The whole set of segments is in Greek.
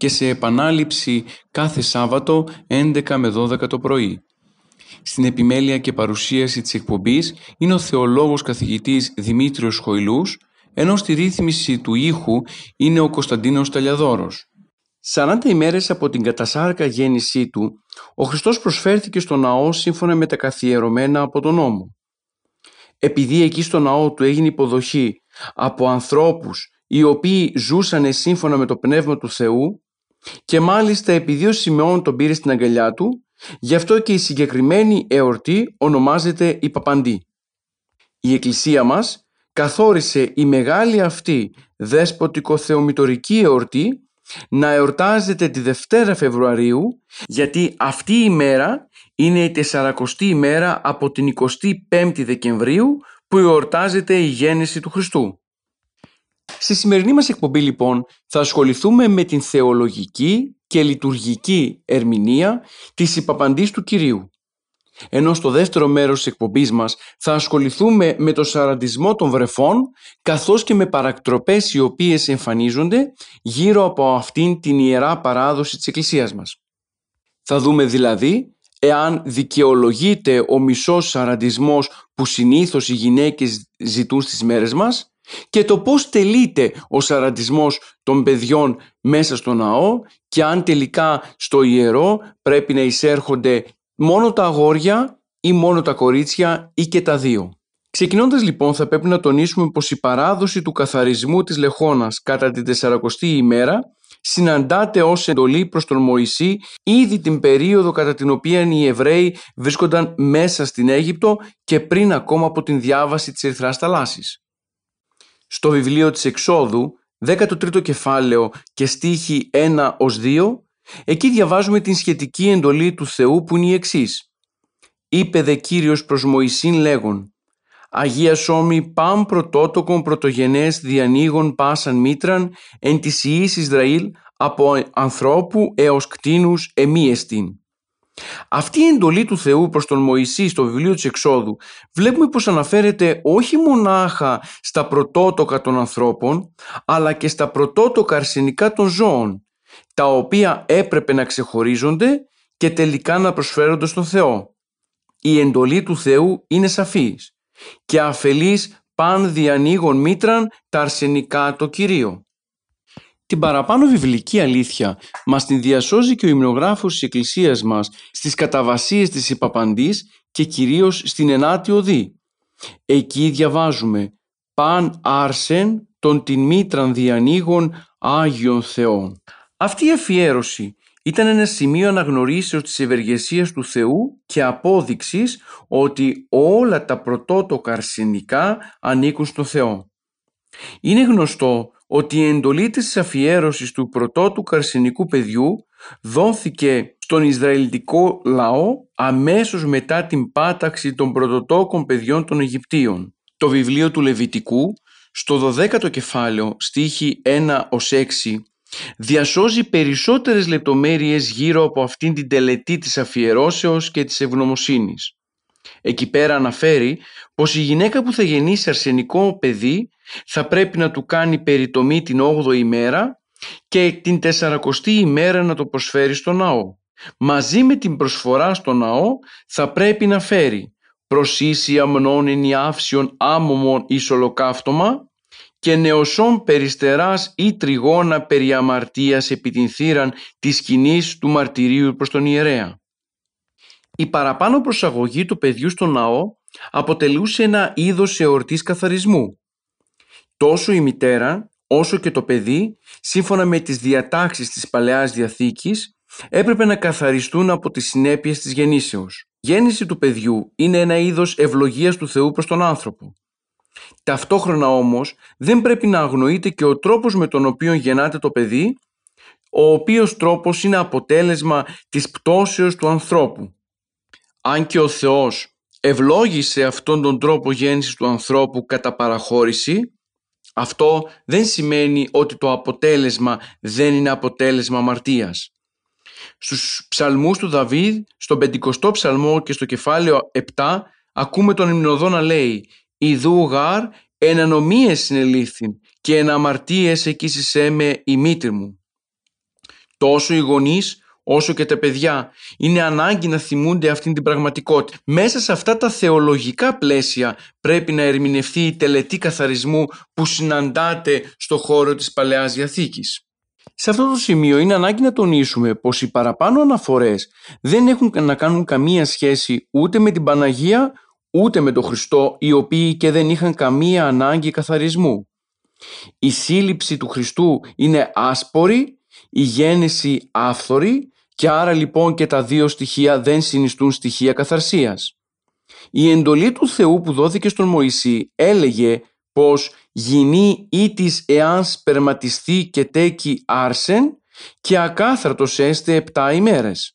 και σε επανάληψη κάθε Σάββατο 11 με 12 το πρωί. Στην επιμέλεια και παρουσίαση της εκπομπής είναι ο θεολόγος καθηγητής Δημήτριος Χοηλούς, ενώ στη ρύθμιση του ήχου είναι ο Κωνσταντίνος Ταλιαδόρος. 40 ημέρες από την κατασάρκα γέννησή του, ο Χριστός προσφέρθηκε στο ναό σύμφωνα με τα καθιερωμένα από τον νόμο. Επειδή εκεί στο ναό του έγινε υποδοχή από ανθρώπους οι οποίοι ζούσαν σύμφωνα με το Πνεύμα του Θεού και μάλιστα επειδή ο Σιμεών τον πήρε στην αγκαλιά του, γι' αυτό και η συγκεκριμένη εορτή ονομάζεται η Παπαντή. Η Εκκλησία μας καθόρισε η μεγάλη αυτή δέσποτικο θεομητορική εορτή να εορτάζεται τη Δευτέρα Φεβρουαρίου γιατί αυτή η μέρα είναι η 40η ημέρα από την 25η Δεκεμβρίου που εορτάζεται η γέννηση του Χριστού. Στη σημερινή μας εκπομπή λοιπόν θα ασχοληθούμε με την θεολογική και λειτουργική ερμηνεία της υπαπαντής του Κυρίου. Ενώ στο δεύτερο μέρος της εκπομπής μας θα ασχοληθούμε με το σαραντισμό των βρεφών καθώς και με παρακτροπές οι οποίες εμφανίζονται γύρω από αυτήν την ιερά παράδοση της Εκκλησίας μας. Θα δούμε δηλαδή εάν δικαιολογείται ο μισός σαραντισμός που συνήθως οι γυναίκες ζητούν στις μέρες μας και το πώς τελείται ο σαραντισμός των παιδιών μέσα στο ναό και αν τελικά στο ιερό πρέπει να εισέρχονται μόνο τα αγόρια ή μόνο τα κορίτσια ή και τα δύο. Ξεκινώντας λοιπόν θα πρέπει να τονίσουμε πως η παράδοση του καθαρισμού της λεχώνας κατά την 40η ημέρα συναντάται ως εντολή προς τον Μωυσή ήδη την περίοδο κατά την οποία οι Εβραίοι βρίσκονταν μέσα στην Αίγυπτο και πριν ακόμα από την διάβαση της Ερυθράς Θαλάσσης στο βιβλίο της Εξόδου, 13ο κεφάλαιο και στίχη 1 ως 2, εκεί διαβάζουμε την σχετική εντολή του Θεού που είναι η εξής. Είπε δε Κύριος προς Μωυσήν λέγον «Αγία σώμη πάμ πρωτότοκον πρωτογενές διανοίγων πάσαν μήτραν εν της Ιης Ισραήλ από ανθρώπου έως κτίνους εμίεστην». Αυτή η εντολή του Θεού προς τον Μωυσή στο βιβλίο της Εξόδου βλέπουμε πως αναφέρεται όχι μονάχα στα πρωτότοκα των ανθρώπων αλλά και στα πρωτότοκα αρσενικά των ζώων τα οποία έπρεπε να ξεχωρίζονται και τελικά να προσφέρονται στον Θεό. Η εντολή του Θεού είναι σαφής και αφελής παν διανοίγων μήτραν τα αρσενικά το Κυρίο. Την παραπάνω βιβλική αλήθεια μας την διασώζει και ο υμνογράφος της Εκκλησίας μας στις καταβασίες της υπαπαντής και κυρίως στην ενάτη οδή. Εκεί διαβάζουμε «Παν άρσεν των την μήτραν διανοίγων Άγιον Θεών». Αυτή η αφιέρωση ήταν ένα σημείο αναγνωρίσεως της ευεργεσίας του Θεού και απόδειξης ότι όλα τα πρωτότοκα αρσενικά ανήκουν στο Θεό. Είναι γνωστό ότι η εντολή της αφιέρωσης του πρωτότου καρσινικού παιδιού δόθηκε στον Ισραηλιτικό λαό αμέσως μετά την πάταξη των πρωτοτόκων παιδιών των Αιγυπτίων. Το βιβλίο του Λεβιτικού, στο 12ο κεφάλαιο, στίχη 1 ως 6, διασώζει περισσότερες λεπτομέρειες γύρω από αυτήν την τελετή της αφιερώσεως και της ευγνωμοσύνης. Εκεί πέρα αναφέρει πως η γυναίκα που θα γεννήσει αρσενικό παιδί θα πρέπει να του κάνει περιτομή την 8η ημέρα και την 40η ημέρα να το προσφέρει στο ναό. Μαζί με την προσφορά στο ναό θα πρέπει να φέρει προσίση αμνών ενιάυσιων άμωμων εις ολοκαύτωμα και νεοσόν περιστεράς ή τριγώνα περί αμαρτίας επί την θύραν της σκηνής του μαρτυρίου προς τον ιερέα. Η παραπάνω προσαγωγή του παιδιού στο ναό αποτελούσε ένα είδος εορτής καθαρισμού. Τόσο η μητέρα όσο και το παιδί, σύμφωνα με τις διατάξεις της Παλαιάς Διαθήκης, έπρεπε να καθαριστούν από τις συνέπειες της γεννήσεως. Η γέννηση του παιδιού είναι ένα είδος ευλογίας του Θεού προς τον άνθρωπο. Ταυτόχρονα όμως δεν πρέπει να αγνοείται και ο τρόπος με τον οποίο γεννάται το παιδί, ο οποίος τρόπος είναι αποτέλεσμα της πτώσεως του ανθρώπου. Αν και ο Θεός ευλόγησε αυτόν τον τρόπο γέννησης του ανθρώπου κατά παραχώρηση, αυτό δεν σημαίνει ότι το αποτέλεσμα δεν είναι αποτέλεσμα αμαρτίας. Στους ψαλμούς του Δαβίδ, στον 50ο ψαλμό και στο κεφάλαιο 7, ακούμε τον υμνοδό να λέει «Ιδού γάρ εν ανομίες συνελήφθην και εν αμαρτίες εκείσισέ με η μήτρη μου». Τόσο οι γονείς όσο και τα παιδιά είναι ανάγκη να θυμούνται αυτήν την πραγματικότητα. Μέσα σε αυτά τα θεολογικά πλαίσια πρέπει να ερμηνευτεί η τελετή καθαρισμού που συναντάται στο χώρο της Παλαιάς Διαθήκης. Σε αυτό το σημείο είναι ανάγκη να τονίσουμε πως οι παραπάνω αναφορές δεν έχουν να κάνουν καμία σχέση ούτε με την Παναγία ούτε με τον Χριστό οι οποίοι και δεν είχαν καμία ανάγκη καθαρισμού. Η σύλληψη του Χριστού είναι άσπορη, η γέννηση άφθορη και άρα λοιπόν και τα δύο στοιχεία δεν συνιστούν στοιχεία καθαρσίας. Η εντολή του Θεού που δόθηκε στον Μωυσή έλεγε πως «γινεί ή της εάν σπερματιστεί και τέκει άρσεν και ακάθαρτος έστε επτά ημέρες».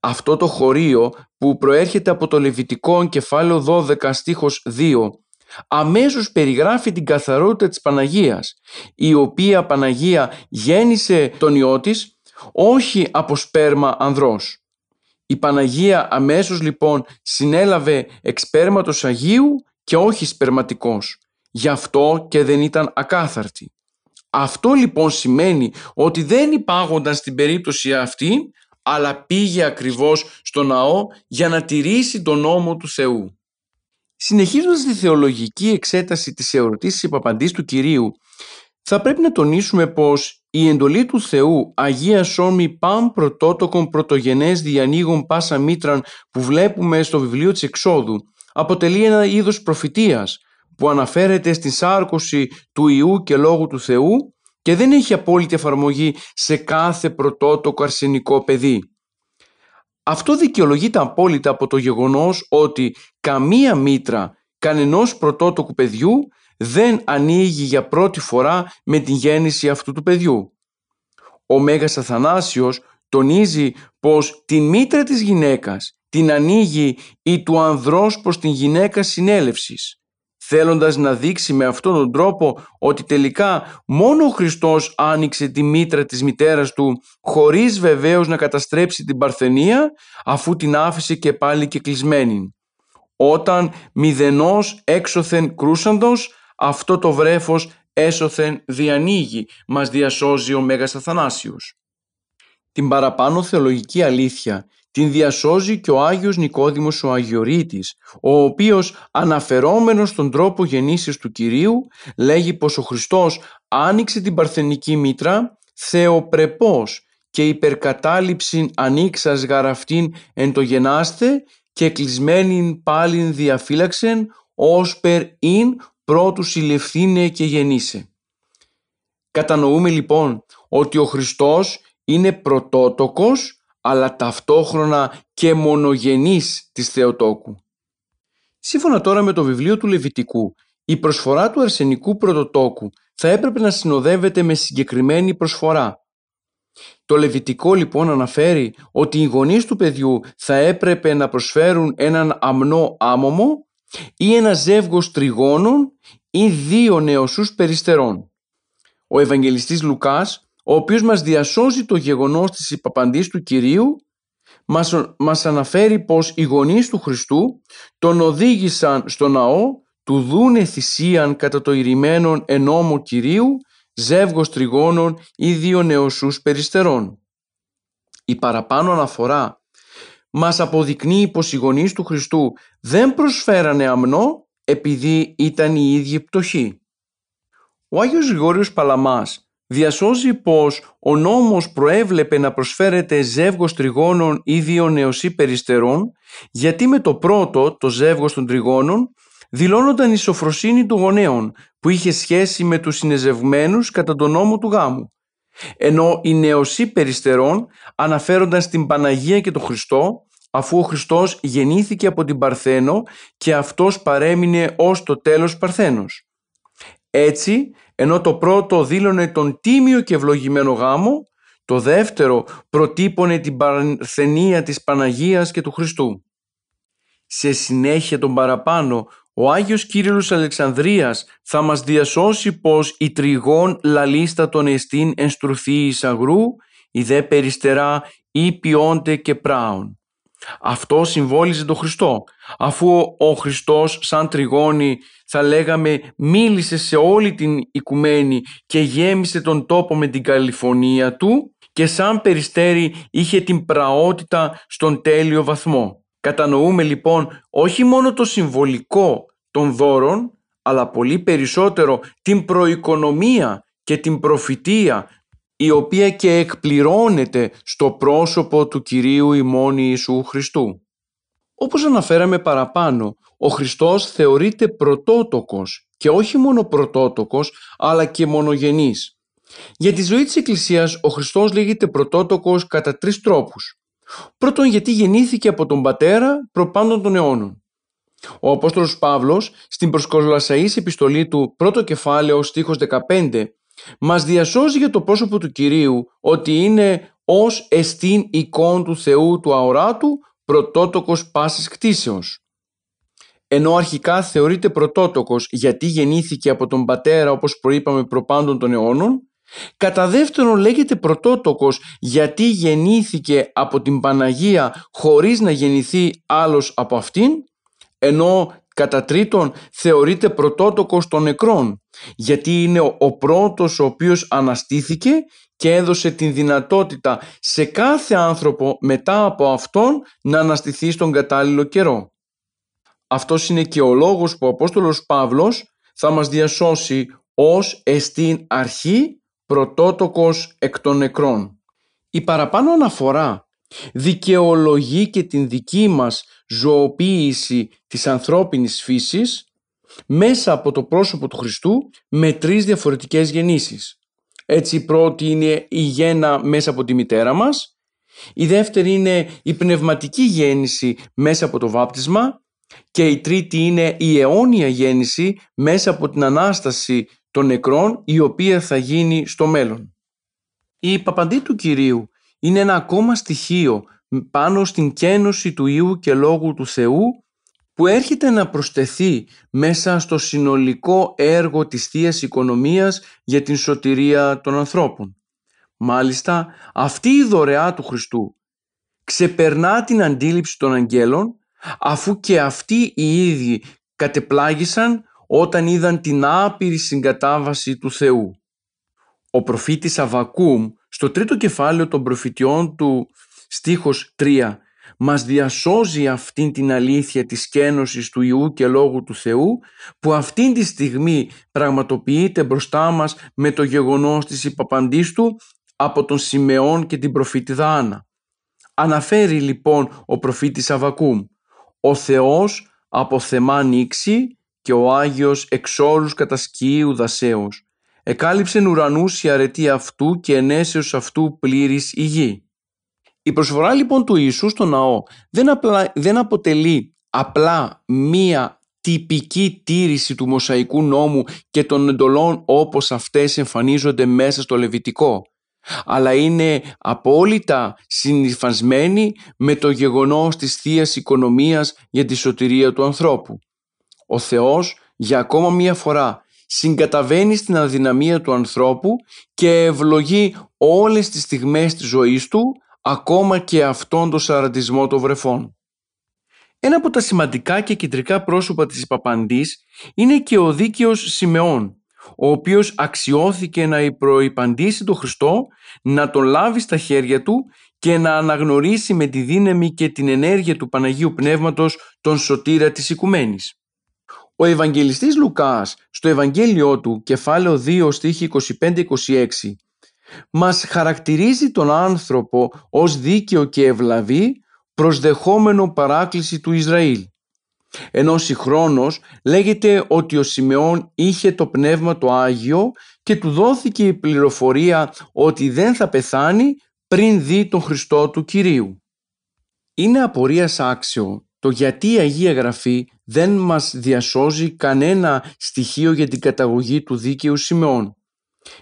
Αυτό το χωρίο που προέρχεται από το Λεβιτικό κεφάλαιο 12 στίχος 2 αμέσως περιγράφει την καθαρότητα της Παναγίας η οποία Παναγία γέννησε τον Υιό της όχι από σπέρμα ανδρός. Η Παναγία αμέσως λοιπόν συνέλαβε εξπέρματος Αγίου και όχι σπερματικός. Γι' αυτό και δεν ήταν ακάθαρτη. Αυτό λοιπόν σημαίνει ότι δεν υπάγονταν στην περίπτωση αυτή αλλά πήγε ακριβώς στο ναό για να τηρήσει τον νόμο του Θεού. Συνεχίζοντας τη θεολογική εξέταση της ερωτήσης υπαπαντής του Κυρίου θα πρέπει να τονίσουμε πως η εντολή του Θεού Αγία Σόμη Παμ Πρωτότοκον Πρωτογενές Διανοίγων Πάσα Μήτραν που βλέπουμε στο βιβλίο της Εξόδου αποτελεί ένα είδος προφητείας που αναφέρεται στη σάρκωση του Ιού και Λόγου του Θεού και δεν έχει απόλυτη εφαρμογή σε κάθε πρωτότοκο αρσενικό παιδί. Αυτό δικαιολογείται απόλυτα από το γεγονός ότι καμία μήτρα κανενός πρωτότοκου παιδιού δεν ανοίγει για πρώτη φορά με την γέννηση αυτού του παιδιού. Ο Μέγας Αθανάσιος τονίζει πως την μήτρα της γυναίκας την ανοίγει η του ανδρός προς την γυναίκα συνέλευσης, θέλοντας να δείξει με αυτόν τον τρόπο ότι τελικά μόνο ο Χριστός άνοιξε τη μήτρα της μητέρας του χωρίς βεβαίως να καταστρέψει την παρθενία αφού την άφησε και πάλι και κλεισμένη. Όταν μηδενός έξωθεν κρούσαντος αυτό το βρέφος έσωθεν διανοίγει, μας διασώζει ο Μέγας Αθανάσιος. Την παραπάνω θεολογική αλήθεια την διασώζει και ο Άγιος Νικόδημος ο Αγιορείτης, ο οποίος αναφερόμενος στον τρόπο γεννήσεως του Κυρίου λέγει πως ο Χριστός άνοιξε την παρθενική μήτρα θεοπρεπός και υπερκατάληψην ανοίξας γαραφτήν εν το γενάστε και κλεισμένην πάλιν διαφύλαξεν όσπερ ειν πρώτου συλλευθύνε και γεννήσε. Κατανοούμε λοιπόν ότι ο Χριστός είναι πρωτότοκος αλλά ταυτόχρονα και μονογενής της Θεοτόκου. Σύμφωνα τώρα με το βιβλίο του Λεβιτικού, η προσφορά του αρσενικού πρωτοτόκου θα έπρεπε να συνοδεύεται με συγκεκριμένη προσφορά. Το Λεβιτικό λοιπόν αναφέρει ότι οι γονείς του παιδιού θα έπρεπε να προσφέρουν έναν αμνό άμωμο ή ένα ζεύγος τριγώνων ή δύο νεοσούς περιστερών. Ο Ευαγγελιστής Λουκάς, ο οποίος μας διασώζει το γεγονός της υπαπαντής του Κυρίου, μας, μας αναφέρει πως οι γονείς του Χριστού τον οδήγησαν στο ναό του δούνε θυσίαν κατά το ηρημένον ενόμο Κυρίου ζεύγος τριγώνων ή δύο νεοσούς περιστερών. Η παραπάνω αναφορά μας αποδεικνύει πως οι γονείς του Χριστού δεν προσφέρανε αμνό επειδή ήταν οι ίδιοι πτωχοί. Ο Άγιος Γρηγόριος Παλαμάς διασώζει πως ο νόμος προέβλεπε να προσφέρεται ζεύγος τριγώνων ή δύο νεοσύ περιστερών γιατί με το πρώτο, το ζεύγος των τριγώνων, δηλώνονταν η σοφροσύνη των γονέων που είχε σχέση με τους συνεζευμένους κατά τον νόμο του γάμου. Ενώ οι νεοσύ περιστερών αναφέρονταν στην Παναγία και τον Χριστό αφού ο Χριστός γεννήθηκε από την Παρθένο και αυτός παρέμεινε ως το τέλος Παρθένος. Έτσι, ενώ το πρώτο δήλωνε τον τίμιο και ευλογημένο γάμο, Το δεύτερο προτύπωνε την παρθενία της Παναγίας και του Χριστού. Σε συνέχεια των παραπάνω, ο Άγιος Κύριλλος Αλεξανδρίας θα μας διασώσει πως η τριγών λαλίστα των εστίν ενστρουθή εις αγρού, η δε περιστερά ή ποιόνται και πράων. Αυτό συμβόλιζε τον Χριστό, αφού ο Χριστός σαν τριγώνη θα λέγαμε μίλησε σε όλη την οικουμένη και γέμισε τον τόπο με την καλυφωνία του και σαν περιστέρι είχε την πραότητα στον τέλειο βαθμό. Κατανοούμε λοιπόν όχι μόνο το συμβολικό των δώρων, αλλά πολύ περισσότερο την προοικονομία και την προφητεία η οποία και εκπληρώνεται στο πρόσωπο του Κυρίου ημών Ιησού Χριστού. Όπως αναφέραμε παραπάνω, ο Χριστός θεωρείται πρωτότοκος και όχι μόνο πρωτότοκος αλλά και μονογενής. Για τη ζωή της Εκκλησίας ο Χριστός λέγεται πρωτότοκος κατά τρεις τρόπους. Πρώτον γιατί γεννήθηκε από τον Πατέρα προπάντων των αιώνων. Ο Απόστολος Παύλος στην προσκολασαής επιστολή του πρώτο κεφάλαιο στίχος 15 μας διασώζει για το πρόσωπο του Κυρίου ότι είναι ως εστίν εικόν του Θεού του αοράτου πρωτότοκος πάσης κτίσεως. Ενώ αρχικά θεωρείται πρωτότοκος γιατί γεννήθηκε από τον πατέρα όπως προείπαμε προπάντων των αιώνων, κατά δεύτερον λέγεται πρωτότοκος γιατί γεννήθηκε από την Παναγία χωρίς να γεννηθεί άλλος από αυτήν, ενώ κατά τρίτον θεωρείται πρωτότοκος των νεκρών γιατί είναι ο πρώτος ο οποίος αναστήθηκε και έδωσε την δυνατότητα σε κάθε άνθρωπο μετά από αυτόν να αναστηθεί στον κατάλληλο καιρό. Αυτός είναι και ο λόγος που ο Απόστολος Παύλος θα μας διασώσει ως εστίν αρχή πρωτότοκος εκ των νεκρών. Η παραπάνω αναφορά δικαιολογεί και την δική μας ζωοποίηση της ανθρώπινης φύσης μέσα από το πρόσωπο του Χριστού με τρεις διαφορετικές γεννήσεις. Έτσι η πρώτη είναι η γέννα μέσα από τη μητέρα μας, η δεύτερη είναι η πνευματική γέννηση μέσα από το βάπτισμα και η τρίτη είναι η αιώνια γέννηση μέσα από την Ανάσταση των νεκρών η οποία θα γίνει στο μέλλον. Η παπαντή του Κυρίου είναι ένα ακόμα στοιχείο πάνω στην κένωση του Ιού και Λόγου του Θεού που έρχεται να προσθεθεί μέσα στο συνολικό έργο της θείας Οικονομίας για την σωτηρία των ανθρώπων. Μάλιστα, αυτή η δωρεά του Χριστού ξεπερνά την αντίληψη των αγγέλων αφού και αυτοί οι ίδιοι κατεπλάγησαν όταν είδαν την άπειρη συγκατάβαση του Θεού. Ο προφήτης Αβακούμ στο τρίτο κεφάλαιο των προφητιών του στίχος 3 μας διασώζει αυτήν την αλήθεια της κένωσης του Ιού και Λόγου του Θεού που αυτήν τη στιγμή πραγματοποιείται μπροστά μας με το γεγονός της υπαπαντής του από τον Σιμεών και την προφήτηδα Άννα. Αναφέρει λοιπόν ο προφήτης Αβακούμ «Ο Θεός από θεμά νήξη και ο Άγιος εξόρους κατά σκιίου δασέως. Εκάλυψεν ουρανούς η αρετή αυτού και ενέσεως αυτού πλήρης η γη». Η προσφορά λοιπόν του Ιησού στο ναό δεν, απλά, δεν αποτελεί απλά μία τυπική τήρηση του Μωσαϊκού νόμου και των εντολών όπως αυτές εμφανίζονται μέσα στο Λεβιτικό αλλά είναι απόλυτα συνυφασμένη με το γεγονός της θείας Οικονομίας για τη σωτηρία του ανθρώπου. Ο Θεός για ακόμα μία φορά συγκαταβαίνει στην αδυναμία του ανθρώπου και ευλογεί όλες τις στιγμές της ζωής του ακόμα και αυτόν τον σαραντισμό των βρεφών. Ένα από τα σημαντικά και κεντρικά πρόσωπα της υπαπαντής είναι και ο δίκαιος Σιμεών, ο οποίος αξιώθηκε να προϋπαντήσει τον Χριστό, να τον λάβει στα χέρια του και να αναγνωρίσει με τη δύναμη και την ενέργεια του Παναγίου Πνεύματος τον σωτήρα της οικουμένης. Ο Ευαγγελιστής Λουκάς στο Ευαγγέλιό του κεφάλαιο 2 στίχη 25-26 μας χαρακτηρίζει τον άνθρωπο ως δίκαιο και ευλαβή προσδεχόμενο παράκληση του Ισραήλ. Ενώ συγχρόνως λέγεται ότι ο Σιμεών είχε το πνεύμα το Άγιο και του δόθηκε η πληροφορία ότι δεν θα πεθάνει πριν δει τον Χριστό του Κυρίου. Είναι απορίας άξιο το γιατί η Αγία Γραφή δεν μας διασώζει κανένα στοιχείο για την καταγωγή του δίκαιου Σιμεών.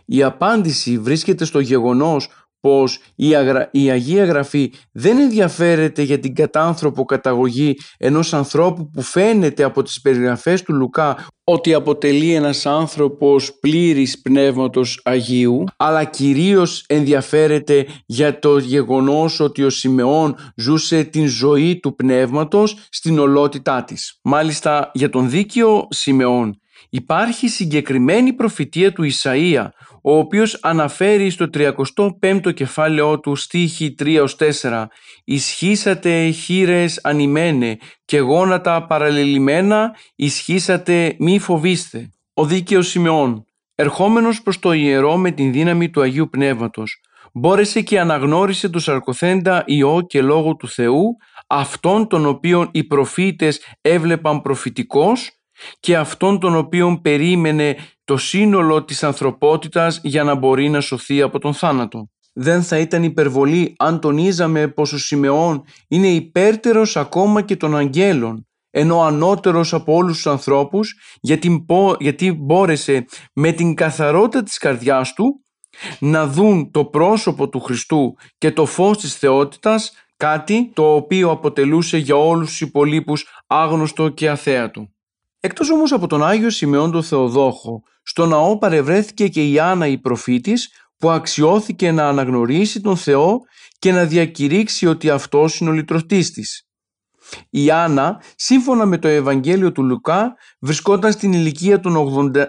Η απάντηση βρίσκεται στο γεγονός πως η, αγρα... η Αγία Γραφή δεν ενδιαφέρεται για την κατάνθρωπο καταγωγή ενός ανθρώπου που φαίνεται από τις περιγραφές του Λουκά ότι αποτελεί ένας άνθρωπος πλήρης πνεύματος Αγίου αλλά κυρίως ενδιαφέρεται για το γεγονός ότι ο Σιμεών ζούσε την ζωή του πνεύματος στην ολότητά της. Μάλιστα για τον δίκαιο Σιμεών υπάρχει συγκεκριμένη προφητεία του Ισαΐα ο οποίος αναφέρει στο 35ο κεφάλαιό του στίχη 3-4 «Ισχύσατε χείρες ανημένε και γόνατα παραλληλημένα, ισχύσατε μη φοβήστε». Ο δίκαιος Σιμεών, ερχόμενος προς το ιερό με την δύναμη του Αγίου Πνεύματος, μπόρεσε και αναγνώρισε το σαρκοθέντα Υιό και Λόγο του Θεού, αυτόν τον οποίον οι προφήτες έβλεπαν προφητικός και αυτόν τον οποίον περίμενε το σύνολο της ανθρωπότητας για να μπορεί να σωθεί από τον θάνατο. Δεν θα ήταν υπερβολή αν τονίζαμε πως ο Σιμεών είναι υπέρτερος ακόμα και των αγγέλων ενώ ανώτερος από όλους τους ανθρώπους γιατί, γιατί μπόρεσε με την καθαρότητα της καρδιάς του να δουν το πρόσωπο του Χριστού και το φως της θεότητας κάτι το οποίο αποτελούσε για όλους τους υπολείπους άγνωστο και αθέατο. Εκτός όμως από τον Άγιο Σιμεών τον Θεοδόχο, στο ναό παρευρέθηκε και η Άννα η προφήτης που αξιώθηκε να αναγνωρίσει τον Θεό και να διακηρύξει ότι αυτός είναι ο λυτρωτής της. Η Άννα, σύμφωνα με το Ευαγγέλιο του Λουκά, βρισκόταν στην ηλικία των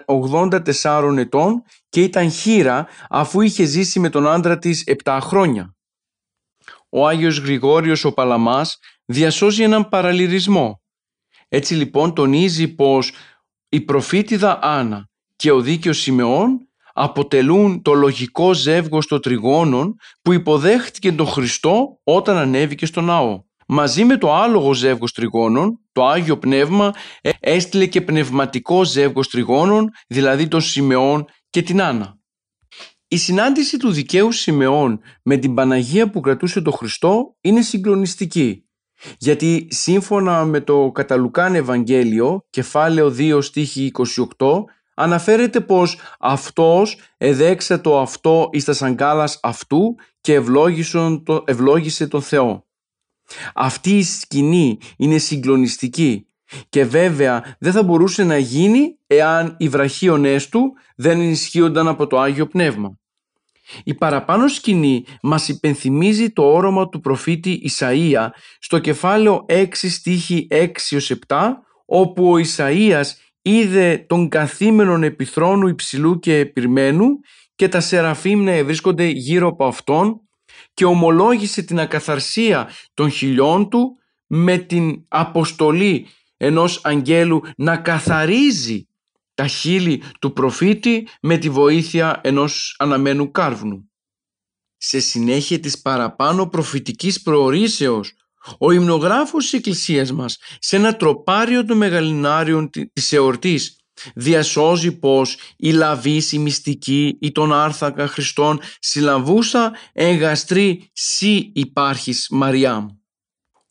84 ετών και ήταν χείρα αφού είχε ζήσει με τον άντρα της 7 χρόνια. Ο Άγιος Γρηγόριος ο Παλαμάς διασώζει έναν παραλυρισμό έτσι λοιπόν τονίζει πως η προφήτηδα Άννα και ο δίκαιος Σιμεών αποτελούν το λογικό ζεύγος των τριγώνων που υποδέχτηκε τον Χριστό όταν ανέβηκε στο ναό. Μαζί με το άλογο ζεύγος τριγώνων, το Άγιο Πνεύμα ε, έστειλε και πνευματικό ζεύγος τριγώνων, δηλαδή τον Σιμεών και την Άννα. Η συνάντηση του δικαίου Σιμεών με την Παναγία που κρατούσε τον Χριστό είναι συγκλονιστική γιατί σύμφωνα με το Καταλουκάν Ευαγγέλιο, κεφάλαιο 2 στίχη 28, αναφέρεται πως αυτός εδέξε το αυτό εις τα σαγκάλας αυτού και ευλόγησε τον Θεό. Αυτή η σκηνή είναι συγκλονιστική και βέβαια δεν θα μπορούσε να γίνει εάν οι βραχίονές του δεν ενισχύονταν από το Άγιο Πνεύμα. Η παραπάνω σκηνή μας υπενθυμίζει το όρομα του προφήτη Ισαΐα στο κεφάλαιο 6 στίχη 6-7 όπου ο Ισαΐας είδε τον καθήμενον επιθρόνου υψηλού και επιρμένου και τα σεραφείμ να βρίσκονται γύρω από αυτόν και ομολόγησε την ακαθαρσία των χιλιών του με την αποστολή ενός αγγέλου να καθαρίζει τα χείλη του προφήτη με τη βοήθεια ενός αναμένου κάρβουνου. Σε συνέχεια της παραπάνω προφητικής προορίσεως, ο υμνογράφος της Εκκλησίας μας σε ένα τροπάριο των μεγαλινάριων της εορτής διασώζει πως η λαβής, η μυστική ή τον άρθακα Χριστών συλλαβούσα εγαστρή σύ υπάρχεις Μαριάμ.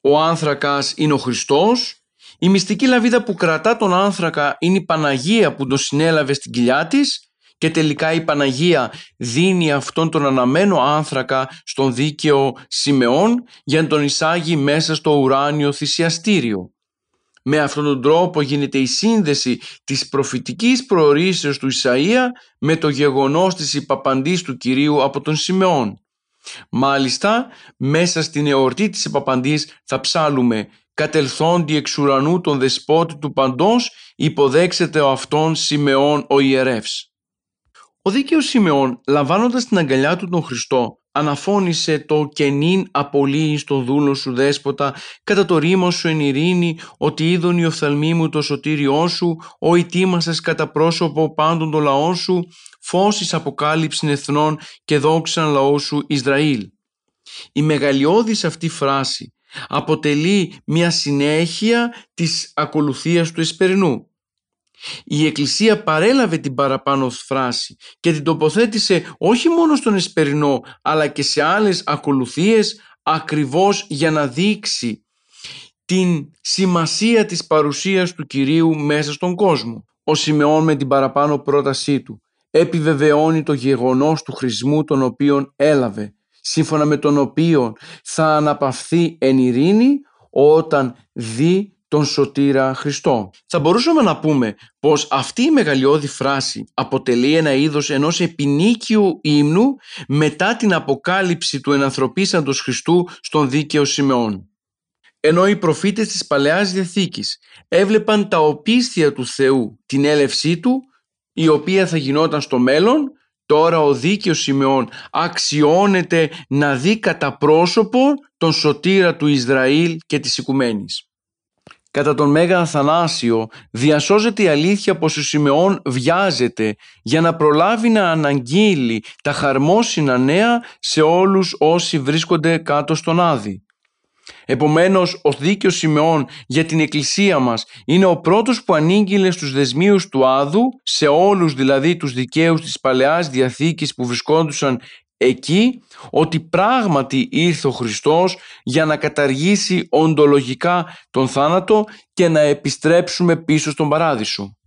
Ο άνθρακας είναι ο Χριστός η μυστική λαβίδα που κρατά τον άνθρακα είναι η Παναγία που τον συνέλαβε στην κοιλιά της και τελικά η Παναγία δίνει αυτόν τον αναμένο άνθρακα στον δίκαιο Σιμεών για να τον εισάγει μέσα στο ουράνιο θυσιαστήριο. Με αυτόν τον τρόπο γίνεται η σύνδεση της προφητικής προορίσεως του Ισαΐα με το γεγονός της υπαπαντής του Κυρίου από τον Σιμεών. Μάλιστα, μέσα στην εορτή της υπαπαντής θα ψάλουμε κατελθόντι εξ ουρανού τον δεσπότη του παντός, υποδέξεται ο αυτόν Σιμεών ο ιερεύς. Ο δίκαιος Σιμεών, λαμβάνοντας την αγκαλιά του τον Χριστό, αναφώνησε το «κενήν απολύει στο δούλο σου δέσποτα, κατά το ρήμα σου εν ειρήνη, ότι είδον η οφθαλμή μου το σωτήριό σου, ο ητήμασες κατά πρόσωπο πάντων το λαό σου, φως εις αποκάλυψην εθνών και δόξαν λαό σου Ισραήλ». Η μεγαλειώδης αυτή φράση αποτελεί μια συνέχεια της ακολουθίας του εσπερινού. Η Εκκλησία παρέλαβε την παραπάνω φράση και την τοποθέτησε όχι μόνο στον εσπερινό αλλά και σε άλλες ακολουθίες ακριβώς για να δείξει την σημασία της παρουσίας του Κυρίου μέσα στον κόσμο. Ο Σιμεών με την παραπάνω πρότασή του επιβεβαιώνει το γεγονός του χρησμού τον οποίον έλαβε σύμφωνα με τον οποίο θα αναπαυθεί εν ειρήνη όταν δει τον σωτήρα Χριστό. Θα μπορούσαμε να πούμε πως αυτή η μεγαλειώδη φράση αποτελεί ένα είδος ενός επινίκιου ύμνου μετά την αποκάλυψη του ενανθρωπίσαντος Χριστού στον δίκαιο Σιμεών. Ενώ οι προφήτες της Παλαιάς Διαθήκης έβλεπαν τα οπίστια του Θεού, την έλευσή Του, η οποία θα γινόταν στο μέλλον, τώρα ο δίκαιος Σιμεών αξιώνεται να δει κατά πρόσωπο τον σωτήρα του Ισραήλ και της Οικουμένης. Κατά τον Μέγα Αθανάσιο διασώζεται η αλήθεια πως ο Σιμεών βιάζεται για να προλάβει να αναγγείλει τα χαρμόσυνα νέα σε όλους όσοι βρίσκονται κάτω στον Άδη. Επομένως ο δίκαιος Σιμεών για την Εκκλησία μας είναι ο πρώτος που ανήγγειλε στους δεσμίους του Άδου σε όλους δηλαδή τους δικαίους της Παλαιάς Διαθήκης που βρισκόντουσαν εκεί ότι πράγματι ήρθε ο Χριστός για να καταργήσει οντολογικά τον θάνατο και να επιστρέψουμε πίσω στον Παράδεισο.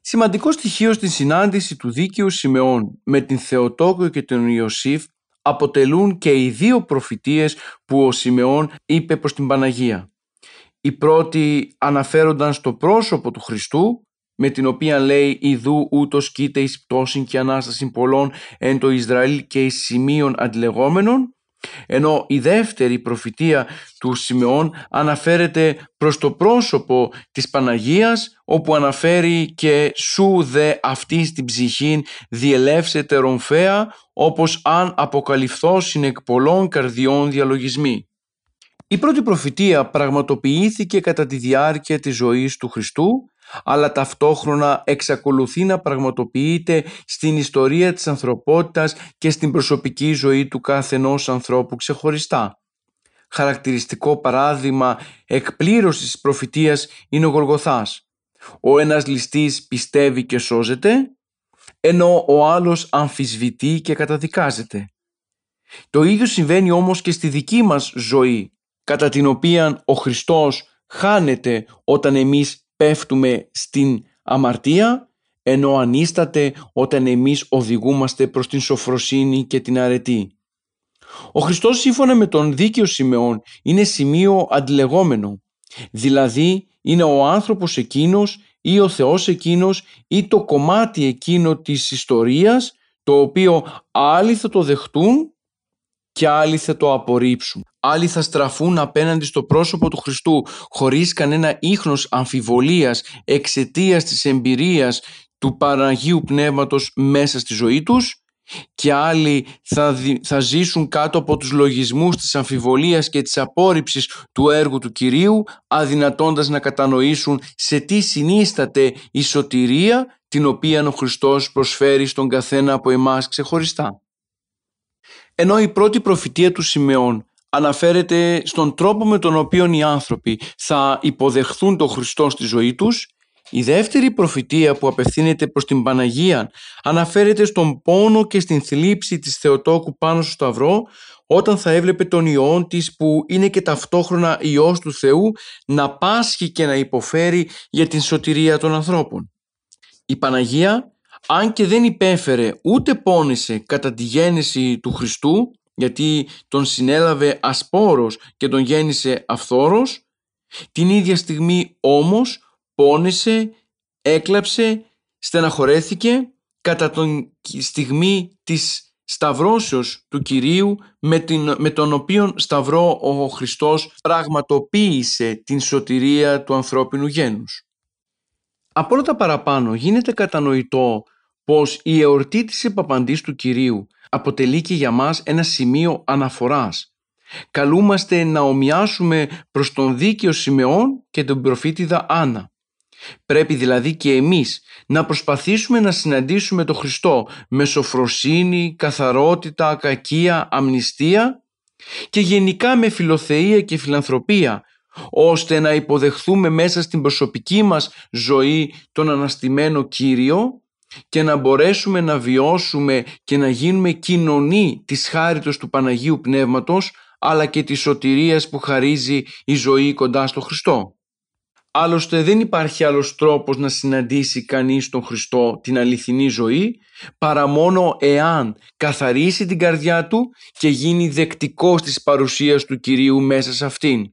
Σημαντικό στοιχείο στην συνάντηση του δίκαιου Σιμεών με την Θεοτόκο και τον Ιωσήφ αποτελούν και οι δύο προφητείες που ο Σιμεών είπε προς την Παναγία. Οι πρώτοι αναφέρονταν στο πρόσωπο του Χριστού με την οποία λέει «Ιδού ούτως κοίται εις πτώσιν και ανάσταση πολλών εν το Ισραήλ και εις σημείων αντιλεγόμενων» ενώ η δεύτερη προφητεία του Σιμεών αναφέρεται προς το πρόσωπο της Παναγίας όπου αναφέρει και «Σου δε αυτή στην ψυχήν διελεύσετε ρομφαία όπως αν αποκαλυφθώ συνεκ πολλών καρδιών διαλογισμοί». Η πρώτη προφητεία πραγματοποιήθηκε κατά τη διάρκεια της ζωής του Χριστού αλλά ταυτόχρονα εξακολουθεί να πραγματοποιείται στην ιστορία της ανθρωπότητας και στην προσωπική ζωή του κάθε ενός ανθρώπου ξεχωριστά. Χαρακτηριστικό παράδειγμα εκπλήρωσης της προφητείας είναι ο Γολγοθάς. Ο ένας ληστής πιστεύει και σώζεται, ενώ ο άλλος αμφισβητεί και καταδικάζεται. Το ίδιο συμβαίνει όμως και στη δική μας ζωή, κατά την οποία ο Χριστός χάνεται όταν εμείς πέφτουμε στην αμαρτία ενώ ανίσταται όταν εμείς οδηγούμαστε προς την σοφροσύνη και την αρετή. Ο Χριστός σύμφωνα με τον δίκαιο Σιμεών είναι σημείο αντιλεγόμενο, δηλαδή είναι ο άνθρωπος εκείνος ή ο Θεός εκείνος ή το κομμάτι εκείνο της ιστορίας το οποίο άλλοι θα το δεχτούν και άλλοι θα το απορρίψουν. Άλλοι θα στραφούν απέναντι στο πρόσωπο του Χριστού χωρίς κανένα ίχνος αμφιβολίας εξαιτίας της εμπειρίας του Παναγίου Πνεύματος μέσα στη ζωή τους και άλλοι θα, θα ζήσουν κάτω από τους λογισμούς της αμφιβολίας και της απόρριψης του έργου του Κυρίου αδυνατώντας να κατανοήσουν σε τι συνίσταται η σωτηρία την οποία ο Χριστός προσφέρει στον καθένα από εμάς ξεχωριστά. Ενώ η πρώτη προφητεία του Σιμεών αναφέρεται στον τρόπο με τον οποίο οι άνθρωποι θα υποδεχθούν τον Χριστό στη ζωή τους, η δεύτερη προφητεία που απευθύνεται προς την Παναγία αναφέρεται στον πόνο και στην θλίψη της Θεοτόκου πάνω στο Σταυρό όταν θα έβλεπε τον Υιόν της που είναι και ταυτόχρονα Υιός του Θεού να πάσχει και να υποφέρει για την σωτηρία των ανθρώπων. Η Παναγία αν και δεν υπέφερε ούτε πόνεσε κατά τη γέννηση του Χριστού γιατί τον συνέλαβε ασπόρος και τον γέννησε αυθόρος την ίδια στιγμή όμως πόνεσε, έκλαψε, στεναχωρέθηκε κατά τον στιγμή της σταυρώσεως του Κυρίου με, την, με τον οποίο σταυρό ο Χριστός πραγματοποίησε την σωτηρία του ανθρώπινου γένους. Από όλα τα παραπάνω γίνεται κατανοητό πως η εορτή της επαπαντής του Κυρίου αποτελεί και για μας ένα σημείο αναφοράς. Καλούμαστε να ομοιάσουμε προς τον δίκαιο Σιμεών και τον προφήτηδα Άννα. Πρέπει δηλαδή και εμείς να προσπαθήσουμε να συναντήσουμε τον Χριστό με σοφροσύνη, καθαρότητα, κακία, αμνηστία και γενικά με φιλοθεία και φιλανθρωπία ώστε να υποδεχθούμε μέσα στην προσωπική μας ζωή τον αναστημένο Κύριο και να μπορέσουμε να βιώσουμε και να γίνουμε κοινωνοί της χάριτος του Παναγίου Πνεύματος αλλά και της σωτηρίας που χαρίζει η ζωή κοντά στο Χριστό. Άλλωστε δεν υπάρχει άλλος τρόπος να συναντήσει κανείς τον Χριστό την αληθινή ζωή παρά μόνο εάν καθαρίσει την καρδιά του και γίνει δεκτικός της παρουσίας του Κυρίου μέσα σε αυτήν.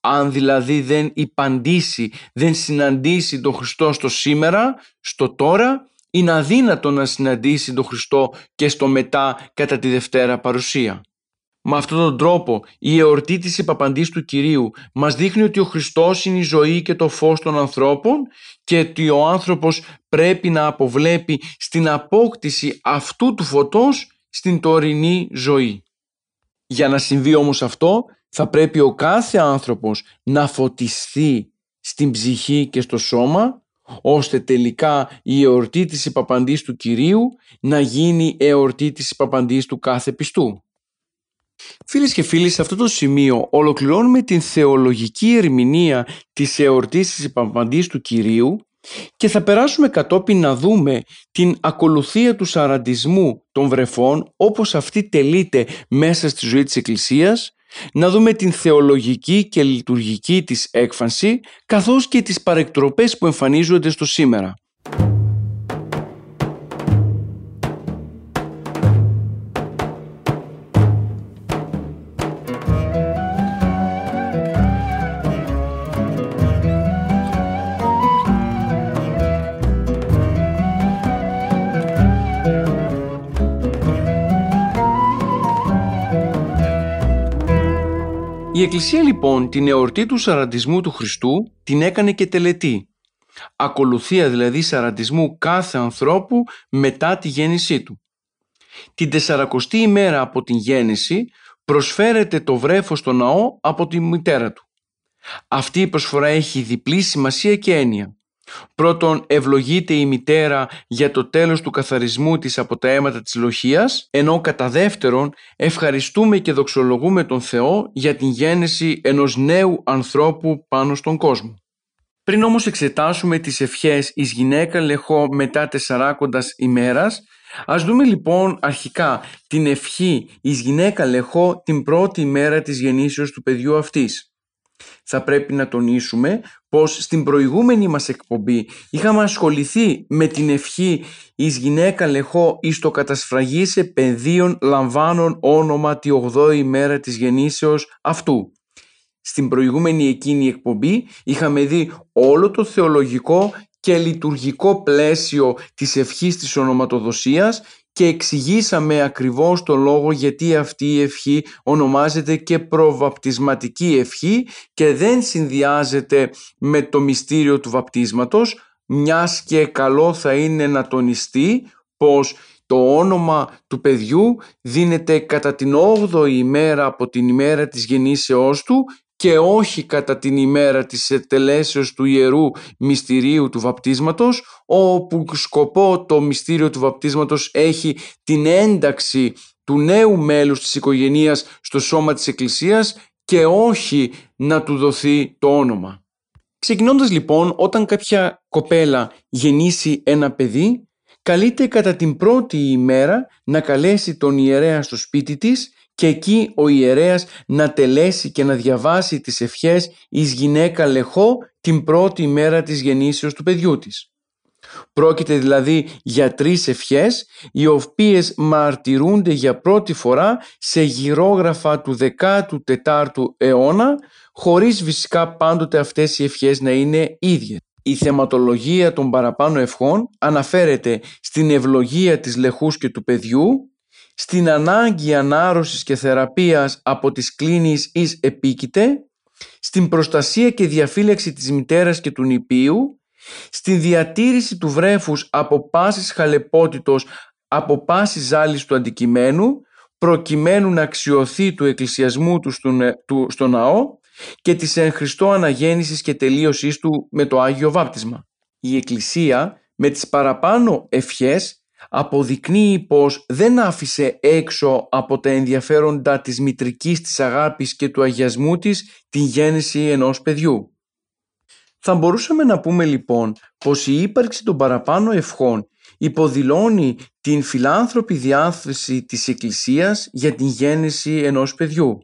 Αν δηλαδή δεν υπαντήσει, δεν συναντήσει τον Χριστό στο σήμερα, στο τώρα, είναι αδύνατο να συναντήσει τον Χριστό και στο μετά κατά τη Δευτέρα παρουσία. Με αυτόν τον τρόπο η εορτή της επαπαντής του Κυρίου μας δείχνει ότι ο Χριστός είναι η ζωή και το φως των ανθρώπων και ότι ο άνθρωπος πρέπει να αποβλέπει στην απόκτηση αυτού του φωτός στην τωρινή ζωή. Για να συμβεί όμως αυτό θα πρέπει ο κάθε άνθρωπος να φωτιστεί στην ψυχή και στο σώμα ώστε τελικά η εορτή της υπαπαντής του Κυρίου να γίνει εορτή της υπαπαντής του κάθε πιστού. Φίλες και φίλοι, σε αυτό το σημείο ολοκληρώνουμε την θεολογική ερμηνεία της εορτής της υπαπαντής του Κυρίου και θα περάσουμε κατόπιν να δούμε την ακολουθία του σαραντισμού των βρεφών όπως αυτή τελείται μέσα στη ζωή της Εκκλησίας να δούμε την θεολογική και λειτουργική της έκφανση καθώς και τις παρεκτροπές που εμφανίζονται στο σήμερα. Εκκλησία λοιπόν την εορτή του σαραντισμού του Χριστού την έκανε και τελετή. Ακολουθία δηλαδή σαραντισμού κάθε ανθρώπου μετά τη γέννησή του. Την τεσσαρακοστή ημέρα από την γέννηση προσφέρεται το βρέφος στο ναό από τη μητέρα του. Αυτή η προσφορά έχει διπλή σημασία και έννοια. Πρώτον, ευλογείται η μητέρα για το τέλος του καθαρισμού της από τα αίματα της λοχίας, ενώ κατά δεύτερον, ευχαριστούμε και δοξολογούμε τον Θεό για την γέννηση ενός νέου ανθρώπου πάνω στον κόσμο. Πριν όμως εξετάσουμε τις ευχές εις γυναίκα λεχό μετά τεσσαράκοντας ημέρας, ας δούμε λοιπόν αρχικά την ευχή εις γυναίκα λεχό την πρώτη ημέρα της γεννήσεως του παιδιού αυτής θα πρέπει να τονίσουμε πως στην προηγούμενη μας εκπομπή είχαμε ασχοληθεί με την ευχή «Εις γυναίκα λεχώ εις το σε πεδίων λαμβάνων όνομα τη 8η μέρα της γεννήσεως αυτού». Στην προηγούμενη εκείνη εκπομπή είχαμε δει όλο το θεολογικό και λειτουργικό πλαίσιο της ευχής της ονοματοδοσίας και εξηγήσαμε ακριβώς το λόγο γιατί αυτή η ευχή ονομάζεται και προβαπτισματική ευχή και δεν συνδυάζεται με το μυστήριο του βαπτίσματος μιας και καλό θα είναι να τονιστεί πως το όνομα του παιδιού δίνεται κατά την 8η ημέρα από την ημέρα της γεννήσεώς του και όχι κατά την ημέρα της ετελέσεως του Ιερού Μυστηρίου του Βαπτίσματος όπου σκοπό το Μυστήριο του Βαπτίσματος έχει την ένταξη του νέου μέλους της οικογένειας στο σώμα της Εκκλησίας και όχι να του δοθεί το όνομα. Ξεκινώντας λοιπόν όταν κάποια κοπέλα γεννήσει ένα παιδί καλείται κατά την πρώτη ημέρα να καλέσει τον ιερέα στο σπίτι της και εκεί ο ιερέας να τελέσει και να διαβάσει τις ευχές εις γυναίκα λεχό την πρώτη μέρα της γεννήσεως του παιδιού της. Πρόκειται δηλαδή για τρεις ευχές οι οποίες μαρτυρούνται για πρώτη φορά σε γυρόγραφα του 14ου αιώνα χωρίς φυσικά πάντοτε αυτές οι ευχές να είναι ίδιες. Η θεματολογία των παραπάνω ευχών αναφέρεται στην ευλογία της λεχούς και του παιδιού στην ανάγκη ανάρρωσης και θεραπείας από τις κλίνεις εις επίκειται, στην προστασία και διαφύλαξη της μητέρας και του νηπίου, στην διατήρηση του βρέφους από πάσης χαλεπότητος, από πάσης ζάλης του αντικειμένου, προκειμένου να αξιωθεί του εκκλησιασμού του στο, ναό και της εν Χριστώ αναγέννησης και τελείωσής του με το Άγιο Βάπτισμα. Η Εκκλησία με τις παραπάνω ευχές αποδεικνύει πως δεν άφησε έξω από τα ενδιαφέροντα της μητρικής της αγάπης και του αγιασμού της την γέννηση ενός παιδιού. Θα μπορούσαμε να πούμε λοιπόν πως η ύπαρξη των παραπάνω ευχών υποδηλώνει την φιλάνθρωπη διάθεση της Εκκλησίας για την γέννηση ενός παιδιού.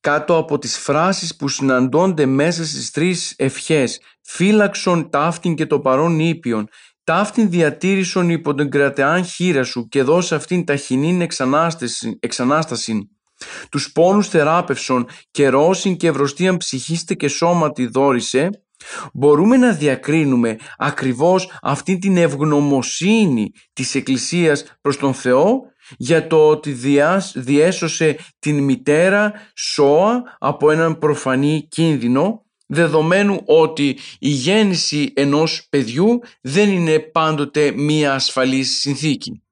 κάτω από τις φράσεις που συναντώνται μέσα στις τρεις ευχές «Φύλαξον ταύτην και το παρόν ήπιον», «Ταύτην διατήρησον υπό την κρατεάν χείρα σου και δώσε αυτήν ταχυνήν εξανάσταση», «Τους πόνους θεράπευσον και ρώσιν και ευρωστίαν ψυχίστε και σώματι δόρισε», μπορούμε να διακρίνουμε ακριβώς αυτή την ευγνωμοσύνη της Εκκλησίας προς τον Θεό για το ότι διέσωσε την μητέρα Σώα από έναν προφανή κίνδυνο δεδομένου ότι η γέννηση ενός παιδιού δεν είναι πάντοτε μία ασφαλής συνθήκη.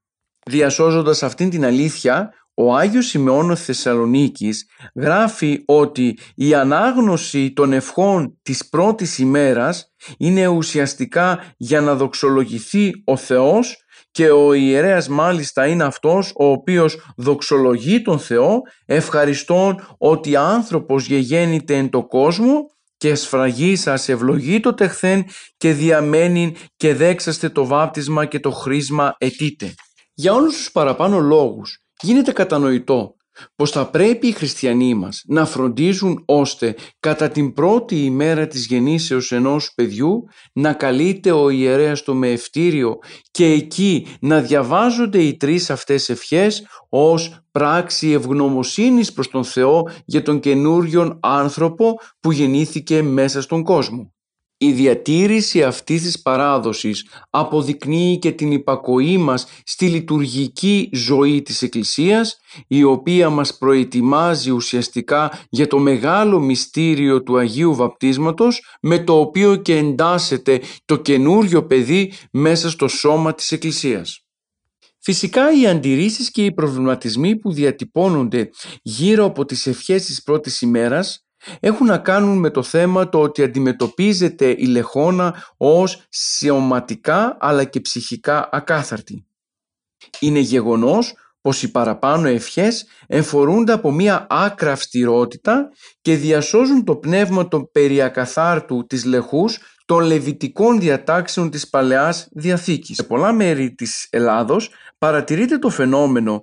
Διασώζοντας αυτήν την αλήθεια, ο Άγιος Σιμεών Θεσσαλονίκης γράφει ότι η ανάγνωση των ευχών της πρώτης ημέρας είναι ουσιαστικά για να δοξολογηθεί ο Θεός και ο ιερέας μάλιστα είναι αυτός ο οποίος δοξολογεί τον Θεό ευχαριστών ότι άνθρωπος γεγέννηται εν το κόσμο και σφραγεί σας ευλογεί το τεχθέν και διαμένει και δέξαστε το βάπτισμα και το χρήσμα ετείτε. Για όλους τους παραπάνω λόγους γίνεται κατανοητό πως θα πρέπει οι χριστιανοί μας να φροντίζουν ώστε κατά την πρώτη ημέρα της γεννήσεως ενός παιδιού να καλείται ο ιερέας το μεευτήριο και εκεί να διαβάζονται οι τρεις αυτές ευχές ως πράξη ευγνωμοσύνης προς τον Θεό για τον καινούριον άνθρωπο που γεννήθηκε μέσα στον κόσμο. Η διατήρηση αυτής της παράδοσης αποδεικνύει και την υπακοή μας στη λειτουργική ζωή της Εκκλησίας η οποία μας προετοιμάζει ουσιαστικά για το μεγάλο μυστήριο του Αγίου Βαπτίσματος με το οποίο και εντάσσεται το καινούριο παιδί μέσα στο σώμα της Εκκλησίας. Φυσικά οι αντιρρήσεις και οι προβληματισμοί που διατυπώνονται γύρω από τις ευχές της πρώτης ημέρας έχουν να κάνουν με το θέμα το ότι αντιμετωπίζεται η λεχόνα ως σωματικά αλλά και ψυχικά ακάθαρτη. Είναι γεγονός πως οι παραπάνω ευχές εμφορούνται από μία άκρα αυστηρότητα και διασώζουν το πνεύμα των περιακαθάρτου της λεχούς των λεβιτικών διατάξεων της Παλαιάς Διαθήκης. Σε πολλά μέρη της Ελλάδος παρατηρείται το φαινόμενο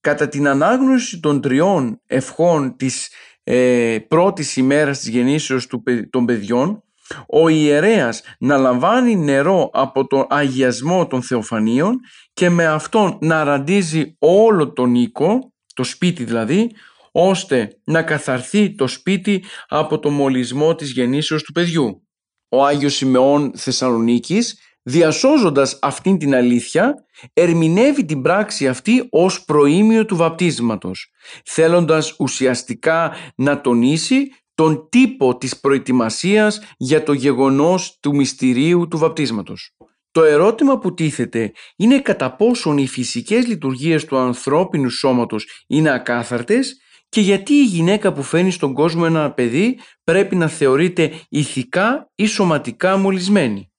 κατά την ανάγνωση των τριών ευχών της ε, πρώτης ημέρας της γεννήσεως του, των παιδιών ο ιερέας να λαμβάνει νερό από τον αγιασμό των θεοφανίων και με αυτόν να ραντίζει όλο τον οίκο, το σπίτι δηλαδή, ώστε να καθαρθεί το σπίτι από το μολυσμό της γεννήσεως του παιδιού. Ο Άγιος Σιμεών Θεσσαλονίκης διασώζοντας αυτήν την αλήθεια, ερμηνεύει την πράξη αυτή ως προήμιο του βαπτίσματος, θέλοντας ουσιαστικά να τονίσει τον τύπο της προετοιμασίας για το γεγονός του μυστηρίου του βαπτίσματος. Το ερώτημα που τίθεται είναι κατά πόσον οι φυσικές λειτουργίες του ανθρώπινου σώματος είναι ακάθαρτες και γιατί η γυναίκα που φαίνει στον κόσμο ένα παιδί πρέπει να θεωρείται ηθικά ή σωματικά μολυσμένη.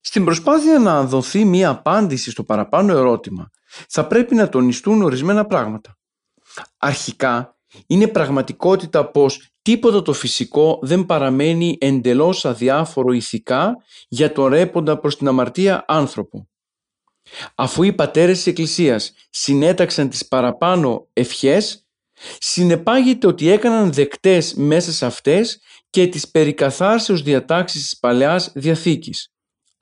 Στην προσπάθεια να δοθεί μία απάντηση στο παραπάνω ερώτημα, θα πρέπει να τονιστούν ορισμένα πράγματα. Αρχικά, είναι πραγματικότητα πως τίποτα το φυσικό δεν παραμένει εντελώς αδιάφορο ηθικά για τον ρέποντα προς την αμαρτία άνθρωπο. Αφού οι πατέρες της Εκκλησίας συνέταξαν τις παραπάνω ευχές, συνεπάγεται ότι έκαναν δεκτές μέσα σε αυτές και τις περικαθάρσεως διατάξεις της Παλαιάς Διαθήκης.